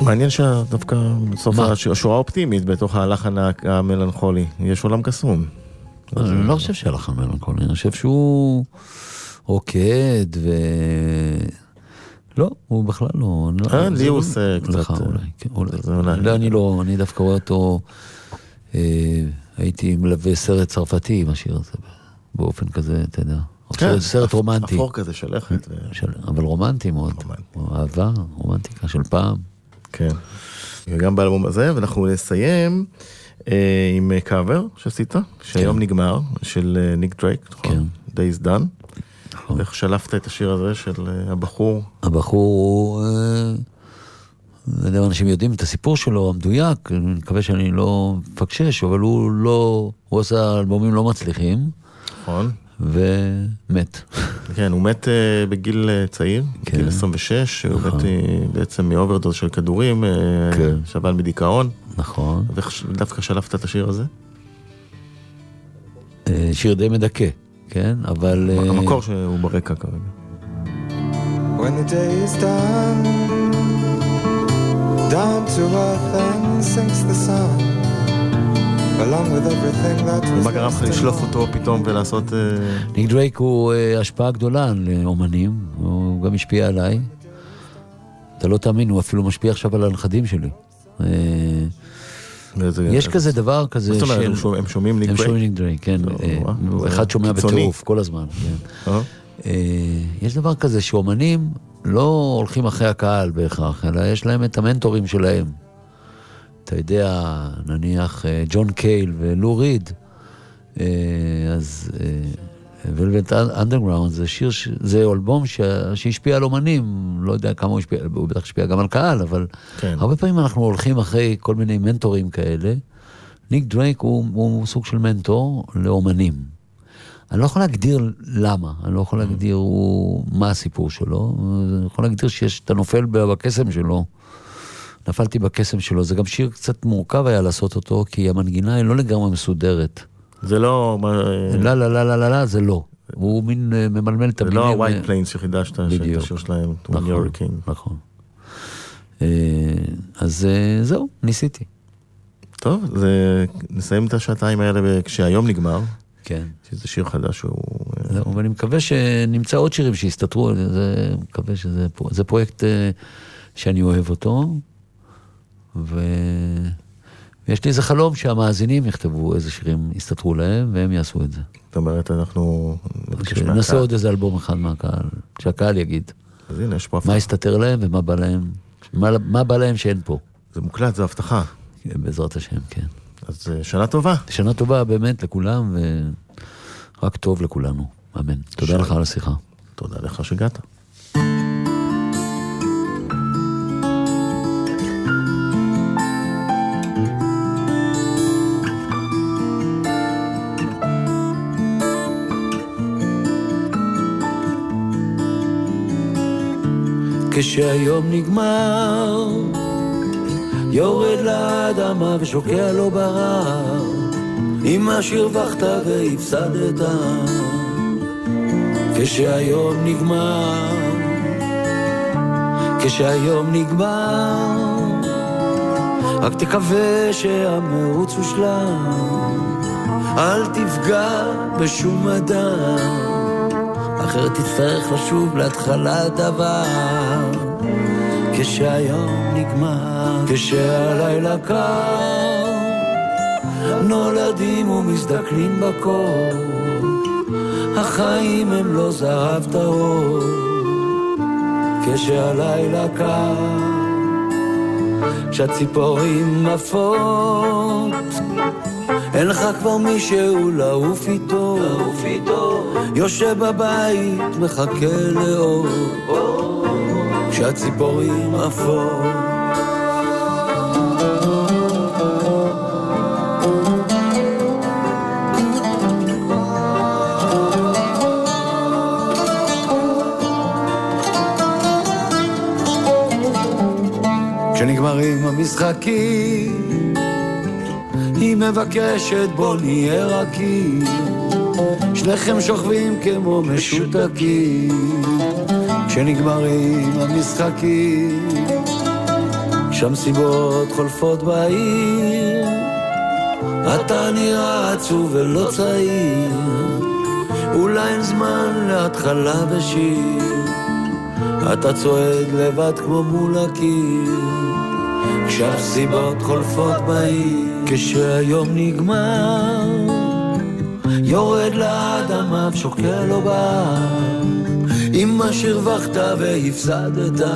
[SPEAKER 2] מעניין שדווקא בסוף השורה אופטימית בתוך הלחן המלנכולי. יש עולם קסום.
[SPEAKER 4] אני לא חושב שהלחן מלנכולי, אני חושב שהוא רוקד ו... לא, הוא בכלל לא... לא-
[SPEAKER 2] אה, לי הוא
[SPEAKER 4] לא-
[SPEAKER 2] עושה קצת,
[SPEAKER 4] לך
[SPEAKER 2] אה,
[SPEAKER 4] אולי, כן, אולי.
[SPEAKER 2] אולי-
[SPEAKER 4] לא, אני לא, אני דווקא רואה אותו... אה, הייתי מלווה סרט צרפתי עם השיר הזה, באופן כזה, אתה יודע.
[SPEAKER 2] כן,
[SPEAKER 4] סרט רומנטי.
[SPEAKER 2] אפור כזה שלכת.
[SPEAKER 4] אבל רומנטי מאוד.
[SPEAKER 2] רומנטי.
[SPEAKER 4] אהבה, רומנטיקה של פעם.
[SPEAKER 2] כן. וגם באלבום הזה, ואנחנו נסיים אה, עם אה, קאבר שעשית, שהיום נגמר, של אה, ניק דרייק, נכון? Days Done.
[SPEAKER 4] נכון.
[SPEAKER 2] ואיך שלפת את השיר הזה של אה, הבחור.
[SPEAKER 4] הבחור הוא... אה, לא יודע אם אנשים יודעים את הסיפור שלו המדויק, אני מקווה שאני לא מפקשש, אבל הוא לא... הוא עשה אלבומים לא מצליחים,
[SPEAKER 2] נכון.
[SPEAKER 4] ומת.
[SPEAKER 2] כן, הוא מת אה, בגיל אה, צעיר,
[SPEAKER 4] כן.
[SPEAKER 2] בגיל 26, הוא
[SPEAKER 4] נכון.
[SPEAKER 2] מת אה, בעצם מאוברדוז של כדורים, אה,
[SPEAKER 4] כן.
[SPEAKER 2] שבל מדיכאון,
[SPEAKER 4] נכון.
[SPEAKER 2] ודווקא שלפת את השיר הזה.
[SPEAKER 4] שיר די מדכא, כן? אבל...
[SPEAKER 2] המקור שהוא ברקע כרגע.
[SPEAKER 8] When the day is done Down to earth then sinks the sun,
[SPEAKER 2] מה גרם לך לשלוף אותו פתאום ולעשות... אה,
[SPEAKER 4] ניק דרייק הוא אה, השפעה גדולה על אומנים, הוא גם השפיע עליי. אתה לא תאמין, הוא אפילו משפיע עכשיו על הנכדים שלי. אה, יש כזה דבר כזה
[SPEAKER 2] מה זאת אומרת,
[SPEAKER 4] של...
[SPEAKER 2] הם שומעים- הם ניק
[SPEAKER 4] הם
[SPEAKER 2] דרייק?
[SPEAKER 4] שומעים ניק דרייק, כן.
[SPEAKER 2] לא,
[SPEAKER 4] אחד שומע. בטירוף כל הזמן, כן. יש דבר כזה שאומנים לא הולכים אחרי הקהל בהכרח, אלא יש להם את המנטורים שלהם. אתה יודע, נניח אה, ג'ון קייל ולו ריד, אה, אז ולווט אנדרגראונד זה שיר, זה אלבום ש- שהשפיע על אומנים, לא יודע כמה הוא השפיע, הוא בטח השפיע גם על קהל, אבל
[SPEAKER 2] כן.
[SPEAKER 4] הרבה פעמים אנחנו הולכים אחרי כל מיני מנטורים כאלה. ניק דרייק הוא, הוא סוג של מנטור לאומנים. אני לא יכול להגדיר למה, אני לא יכול להגדיר הוא, מה הסיפור שלו, אני יכול להגדיר שיש, אתה נופל בקסם שלו. נפלתי בקסם שלו, זה גם שיר קצת מורכב היה לעשות אותו, כי המנגינה היא לא לגמרי מסודרת.
[SPEAKER 2] זה לא...
[SPEAKER 4] לא, לא, לא, לא, לא, לא, זה לא. הוא מין אה, ממלמל את
[SPEAKER 2] זה
[SPEAKER 4] המילים.
[SPEAKER 2] לא
[SPEAKER 4] אה,
[SPEAKER 2] הווייט פליינס שחידשת, שאת. השיר שלהם,
[SPEAKER 4] נכון. נכון. אה, אז אה, זהו, ניסיתי.
[SPEAKER 2] טוב, זה... נסיים את השעתיים האלה כשהיום נגמר,
[SPEAKER 4] כן.
[SPEAKER 2] שזה שיר חדש שהוא... אה,
[SPEAKER 4] זהו, ואני מקווה שנמצא עוד שירים שיסתתרו, זה, מקווה שזה זה פרויקט אה, שאני אוהב אותו, ו... ויש לי איזה חלום שהמאזינים יכתבו איזה שירים יסתתרו להם, והם יעשו את זה.
[SPEAKER 2] זאת אומרת, אנחנו נבקש
[SPEAKER 4] נעשה
[SPEAKER 2] מהקהל.
[SPEAKER 4] עוד איזה אלבום אחד מהקהל, שהקהל יגיד
[SPEAKER 2] אז הנה, יש פה
[SPEAKER 4] מה
[SPEAKER 2] הבטחה.
[SPEAKER 4] יסתתר להם ומה בא להם, מה, מה בא להם שאין פה,
[SPEAKER 2] זה מוקלט, זה הבטחה.
[SPEAKER 4] בעזרת השם, כן.
[SPEAKER 2] אז אה, שנה טובה.
[SPEAKER 4] שנה טובה באמת לכולם, ורק טוב לכולנו, אמן. תודה
[SPEAKER 2] שלום.
[SPEAKER 4] לך על השיחה.
[SPEAKER 2] תודה לך שהגעת.
[SPEAKER 3] כשהיום נגמר, יורד לאדמה ושוקע לו ברער, אם מה שהרווחת והפסדת. כשהיום נגמר, כשהיום נגמר, רק תקווה שהמרוץ הושלם, אל תפגע בשום אדם. אחרת תצטרך לשוב להתחלת דבר. כשהיום נגמר, כשהלילה קר, נולדים ומזדקנים בקור. החיים הם לא זהב טהור, כשהלילה קר, כשהציפורים עפות, אין לך כבר מישהו לעוף איתו, לעוף איתו, יושב בבית, מחכה לאור, כשהציפורים עפות. כשנגמרים המשחקים היא מבקשת בוא נהיה רכים שניכם שוכבים כמו משותקים. כשנגמרים המשחקים כשהמסיבות חולפות בעיר. אתה נראה עצוב ולא צעיר אולי אין זמן להתחלה ושיר אתה צועד לבד כמו מול הקיר כשהסיבות חולפות בעיר, כשהיום נגמר, יורד לאדמה ושוקע לו בהר, עם מה שהרווחת והפסדת,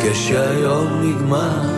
[SPEAKER 3] כשהיום נגמר.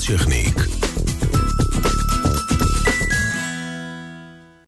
[SPEAKER 1] אתם